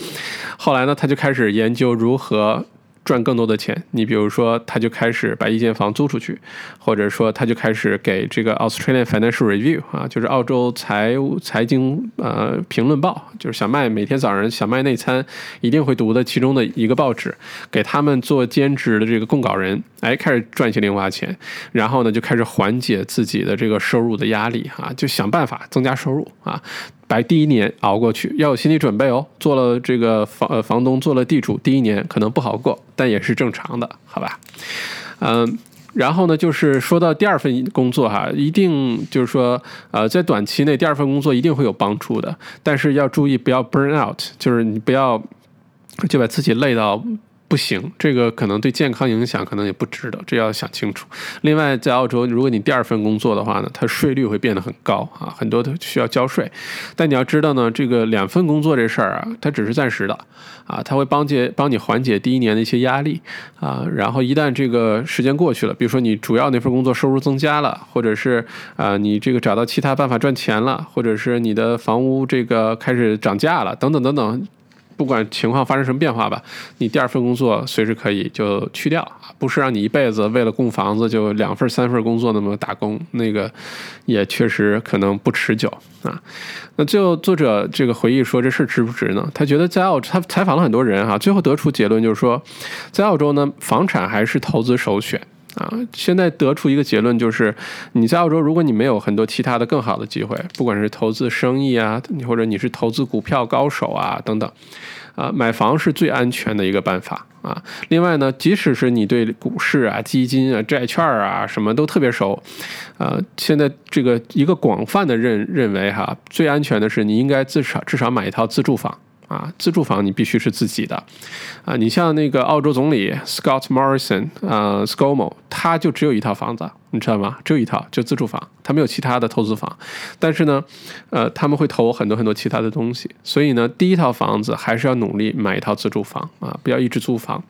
后来呢，他就开始研究如何。赚更多的钱，你比如说，他就开始把一间房租出去，或者说，他就开始给这个 Australian Financial Review 啊，就是澳洲财务财经呃评论报，就是小麦每天早上小麦内参一定会读的其中的一个报纸，给他们做兼职的这个供稿人，哎，开始赚些零花钱，然后呢，就开始缓解自己的这个收入的压力啊，就想办法增加收入啊。把第一年熬过去，要有心理准备哦。做了这个房呃房东，做了地主，第一年可能不好过，但也是正常的，好吧？嗯，然后呢，就是说到第二份工作哈，一定就是说，呃，在短期内第二份工作一定会有帮助的，但是要注意不要 burn out，就是你不要就把自己累到。不行，这个可能对健康影响可能也不值得，这要想清楚。另外，在澳洲，如果你第二份工作的话呢，它税率会变得很高啊，很多都需要交税。但你要知道呢，这个两份工作这事儿啊，它只是暂时的啊，它会帮解帮你缓解第一年的一些压力啊。然后一旦这个时间过去了，比如说你主要那份工作收入增加了，或者是啊你这个找到其他办法赚钱了，或者是你的房屋这个开始涨价了，等等等等。不管情况发生什么变化吧，你第二份工作随时可以就去掉不是让你一辈子为了供房子就两份三份工作那么打工，那个也确实可能不持久啊。那最后作者这个回忆说这事值不值呢？他觉得在澳他采访了很多人哈，最后得出结论就是说，在澳洲呢，房产还是投资首选。啊，现在得出一个结论就是，你在澳洲，如果你没有很多其他的更好的机会，不管是投资生意啊，或者你是投资股票高手啊等等，啊，买房是最安全的一个办法啊。另外呢，即使是你对股市啊、基金啊、债券啊什么都特别熟，啊，现在这个一个广泛的认认为哈，最安全的是你应该至少至少买一套自住房。啊，自住房你必须是自己的，啊，你像那个澳洲总理 Scott Morrison 啊，ScoMo，他就只有一套房子，你知道吗？只有一套，就自住房，他没有其他的投资房。但是呢，呃，他们会投很多很多其他的东西，所以呢，第一套房子还是要努力买一套自住房啊，不要一直租房。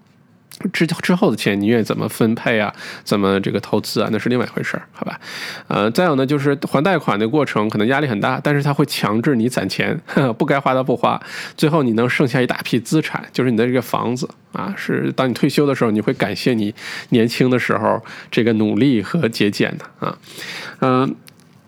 之之后的钱你愿意怎么分配啊？怎么这个投资啊？那是另外一回事儿，好吧？呃，再有呢，就是还贷款的过程可能压力很大，但是它会强制你攒钱，不该花的不花，最后你能剩下一大批资产，就是你的这个房子啊，是当你退休的时候，你会感谢你年轻的时候这个努力和节俭的啊，嗯。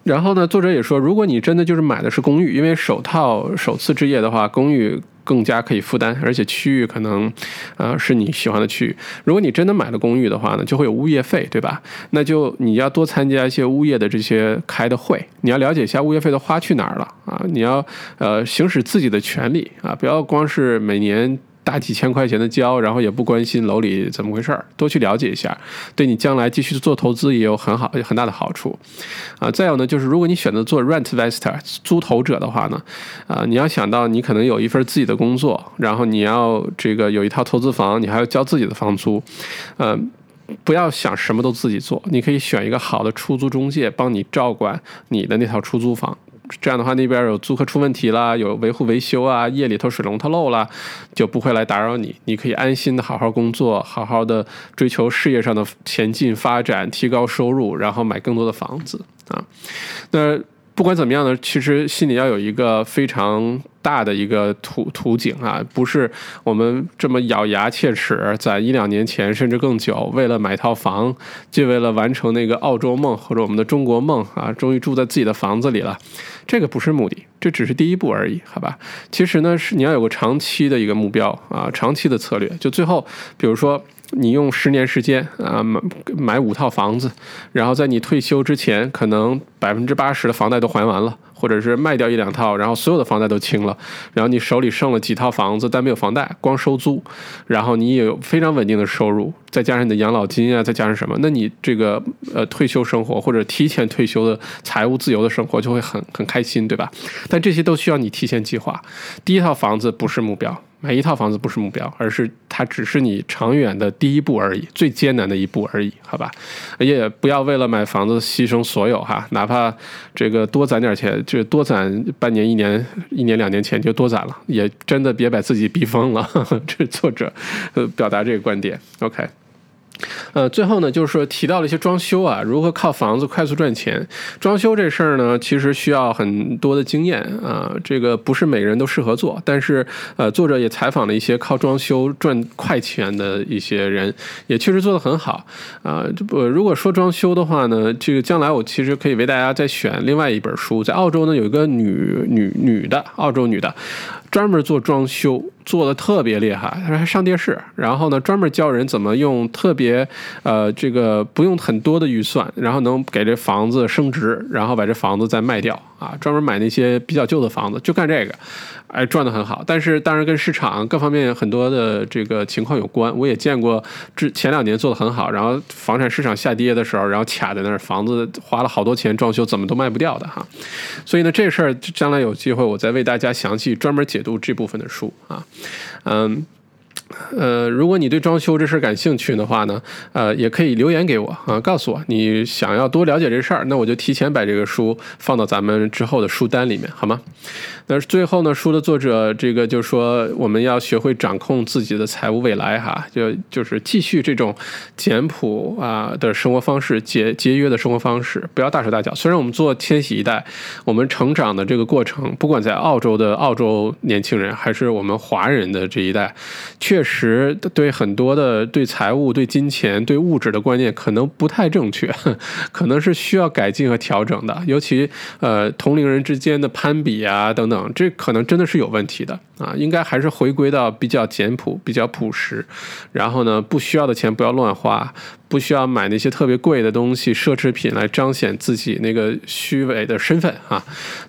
然后呢，作者也说，如果你真的就是买的是公寓，因为首套首次置业的话，公寓更加可以负担，而且区域可能，呃，是你喜欢的区域。如果你真的买了公寓的话呢，就会有物业费，对吧？那就你要多参加一些物业的这些开的会，你要了解一下物业费的花去哪儿了啊？你要呃行使自己的权利啊，不要光是每年。大几千块钱的交，然后也不关心楼里怎么回事儿，多去了解一下，对你将来继续做投资也有很好很大的好处，啊，再有呢，就是如果你选择做 rentvestor 租投者的话呢，啊，你要想到你可能有一份自己的工作，然后你要这个有一套投资房，你还要交自己的房租，嗯，不要想什么都自己做，你可以选一个好的出租中介帮你照管你的那套出租房。这样的话，那边有租客出问题了，有维护维修啊，夜里头水龙头漏了，就不会来打扰你。你可以安心的好好工作，好好的追求事业上的前进发展，提高收入，然后买更多的房子啊。那。不管怎么样呢，其实心里要有一个非常大的一个图图景啊，不是我们这么咬牙切齿，在一两年前甚至更久，为了买套房，就为了完成那个澳洲梦或者我们的中国梦啊，终于住在自己的房子里了。这个不是目的，这只是第一步而已，好吧？其实呢，是你要有个长期的一个目标啊，长期的策略，就最后，比如说。你用十年时间啊买买五套房子，然后在你退休之前，可能百分之八十的房贷都还完了，或者是卖掉一两套，然后所有的房贷都清了，然后你手里剩了几套房子，但没有房贷，光收租，然后你也有非常稳定的收入，再加上你的养老金啊，再加上什么，那你这个呃退休生活或者提前退休的财务自由的生活就会很很开心，对吧？但这些都需要你提前计划。第一套房子不是目标。买一套房子不是目标，而是它只是你长远的第一步而已，最艰难的一步而已，好吧？也不要为了买房子牺牲所有哈，哪怕这个多攒点钱，就多攒半年、一年、一年两年钱就多攒了，也真的别把自己逼疯了。这作者呃表达这个观点，OK。呃，最后呢，就是说提到了一些装修啊，如何靠房子快速赚钱。装修这事儿呢，其实需要很多的经验啊，这个不是每个人都适合做。但是，呃，作者也采访了一些靠装修赚快钱的一些人，也确实做得很好啊。这不，如果说装修的话呢，这个将来我其实可以为大家再选另外一本书，在澳洲呢有一个女女女的澳洲女的，专门做装修。做的特别厉害，他说还上电视，然后呢，专门教人怎么用特别，呃，这个不用很多的预算，然后能给这房子升值，然后把这房子再卖掉啊，专门买那些比较旧的房子，就干这个。哎，赚的很好，但是当然跟市场各方面很多的这个情况有关。我也见过，之前两年做的很好，然后房产市场下跌的时候，然后卡在那儿，房子花了好多钱装修，怎么都卖不掉的哈。所以呢，这事儿将来有机会我再为大家详细专门解读这部分的书啊，嗯。呃，如果你对装修这事儿感兴趣的话呢，呃，也可以留言给我啊，告诉我你想要多了解这事儿，那我就提前把这个书放到咱们之后的书单里面，好吗？那最后呢，书的作者这个就说我们要学会掌控自己的财务未来哈，就就是继续这种简朴啊的生活方式，节节约的生活方式，不要大手大脚。虽然我们做千禧一代，我们成长的这个过程，不管在澳洲的澳洲年轻人，还是我们华人的这一代，确确实对很多的对财务、对金钱、对物质的观念可能不太正确，可能是需要改进和调整的。尤其呃同龄人之间的攀比啊等等，这可能真的是有问题的啊！应该还是回归到比较简朴、比较朴实，然后呢不需要的钱不要乱花。不需要买那些特别贵的东西、奢侈品来彰显自己那个虚伪的身份啊。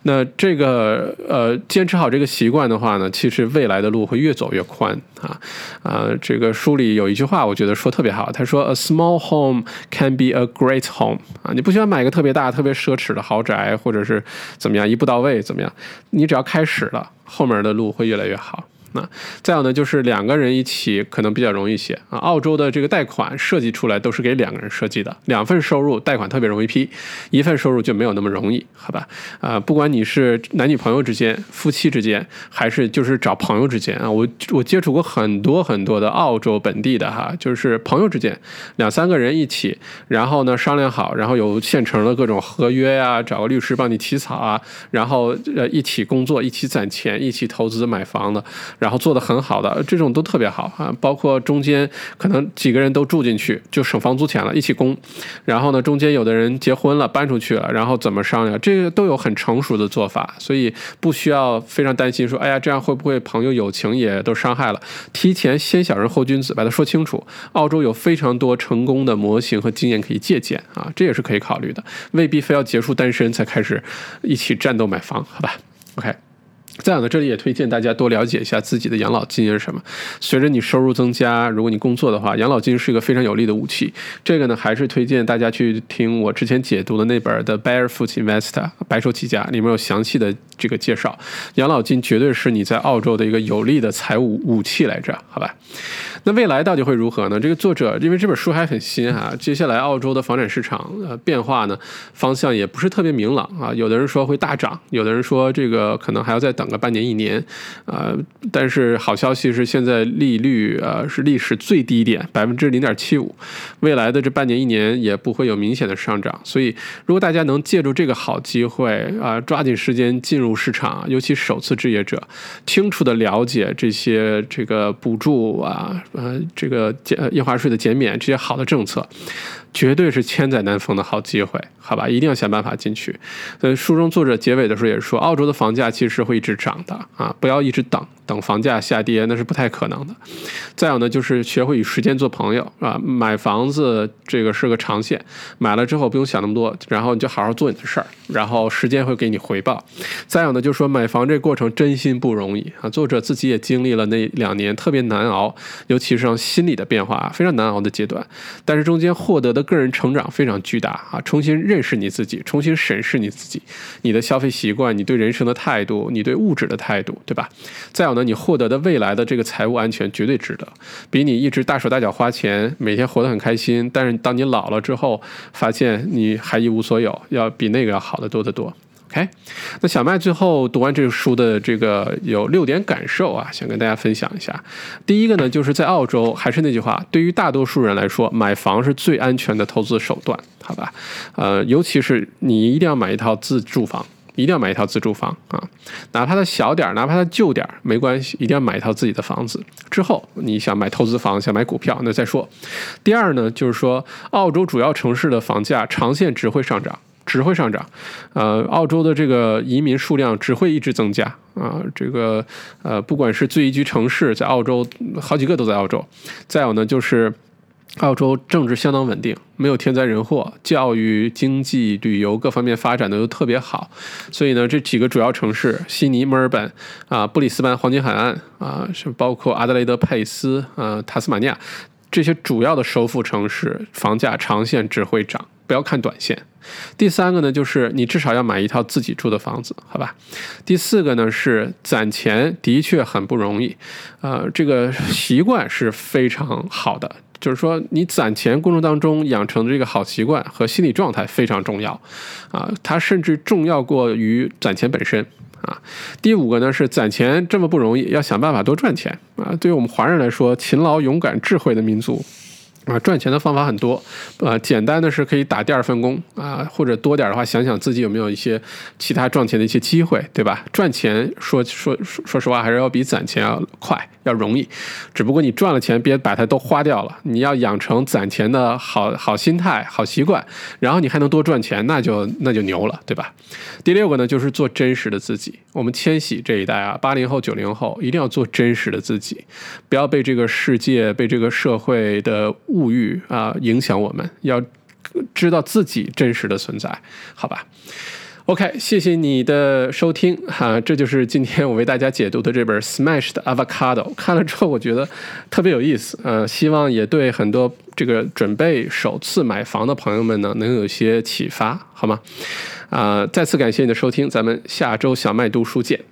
那这个呃，坚持好这个习惯的话呢，其实未来的路会越走越宽啊啊！这个书里有一句话，我觉得说特别好，他说：“A small home can be a great home。”啊，你不需要买一个特别大、特别奢侈的豪宅，或者是怎么样一步到位怎么样，你只要开始了，后面的路会越来越好。那再有呢，就是两个人一起可能比较容易些啊。澳洲的这个贷款设计出来都是给两个人设计的，两份收入贷款特别容易批，一份收入就没有那么容易，好吧？啊，不管你是男女朋友之间、夫妻之间，还是就是找朋友之间啊，我我接触过很多很多的澳洲本地的哈，就是朋友之间两三个人一起，然后呢商量好，然后有现成的各种合约呀，找个律师帮你起草啊，然后呃一起工作、一起攒钱、一起投资买房的。然后做的很好的这种都特别好啊，包括中间可能几个人都住进去就省房租钱了，一起供。然后呢，中间有的人结婚了搬出去了，然后怎么商量，这个都有很成熟的做法，所以不需要非常担心说，哎呀，这样会不会朋友友情也都伤害了？提前先小人后君子，把它说清楚。澳洲有非常多成功的模型和经验可以借鉴啊，这也是可以考虑的，未必非要结束单身才开始一起战斗买房，好吧？OK。再有呢，这里也推荐大家多了解一下自己的养老金是什么。随着你收入增加，如果你工作的话，养老金是一个非常有力的武器。这个呢，还是推荐大家去听我之前解读的那本的《Barefoot Investor》白手起家，里面有详细的这个介绍。养老金绝对是你在澳洲的一个有力的财务武器来着，好吧？那未来到底会如何呢？这个作者因为这本书还很新哈，接下来澳洲的房产市场呃变化呢方向也不是特别明朗啊。有的人说会大涨，有的人说这个可能还要再等个半年一年，呃，但是好消息是现在利率呃是历史最低点百分之零点七五，未来的这半年一年也不会有明显的上涨。所以如果大家能借助这个好机会啊，抓紧时间进入市场，尤其首次置业者，清楚的了解这些这个补助啊。呃，这个减印花税的减免这些好的政策，绝对是千载难逢的好机会，好吧？一定要想办法进去。呃，书中作者结尾的时候也是说，澳洲的房价其实会一直涨的啊，不要一直等。等房价下跌那是不太可能的。再有呢，就是学会与时间做朋友啊。买房子这个是个长线，买了之后不用想那么多，然后你就好好做你的事儿，然后时间会给你回报。再有呢，就是说买房这过程真心不容易啊。作者自己也经历了那两年特别难熬，尤其是心理的变化非常难熬的阶段。但是中间获得的个人成长非常巨大啊，重新认识你自己，重新审视你自己，你的消费习惯，你对人生的态度，你对物质的态度，对吧？再有。呢，你获得的未来的这个财务安全绝对值得，比你一直大手大脚花钱，每天活得很开心，但是当你老了之后，发现你还一无所有，要比那个要好得多得多。OK，那小麦最后读完这个书的这个有六点感受啊，想跟大家分享一下。第一个呢，就是在澳洲，还是那句话，对于大多数人来说，买房是最安全的投资手段，好吧？呃，尤其是你一定要买一套自住房。一定要买一套自住房啊，哪怕它小点儿，哪怕它旧点儿，没关系，一定要买一套自己的房子。之后你想买投资房，想买股票，那再说。第二呢，就是说，澳洲主要城市的房价长线只会上涨，只会上涨。呃，澳洲的这个移民数量只会一直增加啊。这个呃，不管是最宜居城市，在澳洲好几个都在澳洲。再有呢，就是。澳洲政治相当稳定，没有天灾人祸，教育、经济、旅游各方面发展的都特别好，所以呢，这几个主要城市——悉尼、墨尔本、啊布里斯班、黄金海岸啊，是包括阿德雷德、佩斯、啊塔斯马尼亚这些主要的首府城市，房价长线只会涨，不要看短线。第三个呢，就是你至少要买一套自己住的房子，好吧？第四个呢是攒钱的确很不容易，呃，这个习惯是非常好的。就是说，你攒钱过程当中养成的这个好习惯和心理状态非常重要，啊，它甚至重要过于攒钱本身啊。第五个呢是攒钱这么不容易，要想办法多赚钱啊。对于我们华人来说，勤劳、勇敢、智慧的民族。啊，赚钱的方法很多，呃，简单的是可以打第二份工啊，或者多点的话，想想自己有没有一些其他赚钱的一些机会，对吧？赚钱说说说说实话，还是要比攒钱要快，要容易。只不过你赚了钱，别把它都花掉了，你要养成攒钱的好好心态、好习惯，然后你还能多赚钱，那就那就牛了，对吧？第六个呢，就是做真实的自己。我们千禧这一代啊，八零后、九零后，一定要做真实的自己，不要被这个世界、被这个社会的。物欲啊影响我们，要知道自己真实的存在，好吧？OK，谢谢你的收听哈，这就是今天我为大家解读的这本《Smashed Avocado》。看了之后，我觉得特别有意思，呃，希望也对很多这个准备首次买房的朋友们呢，能有一些启发，好吗？啊、再次感谢你的收听，咱们下周小麦读书见。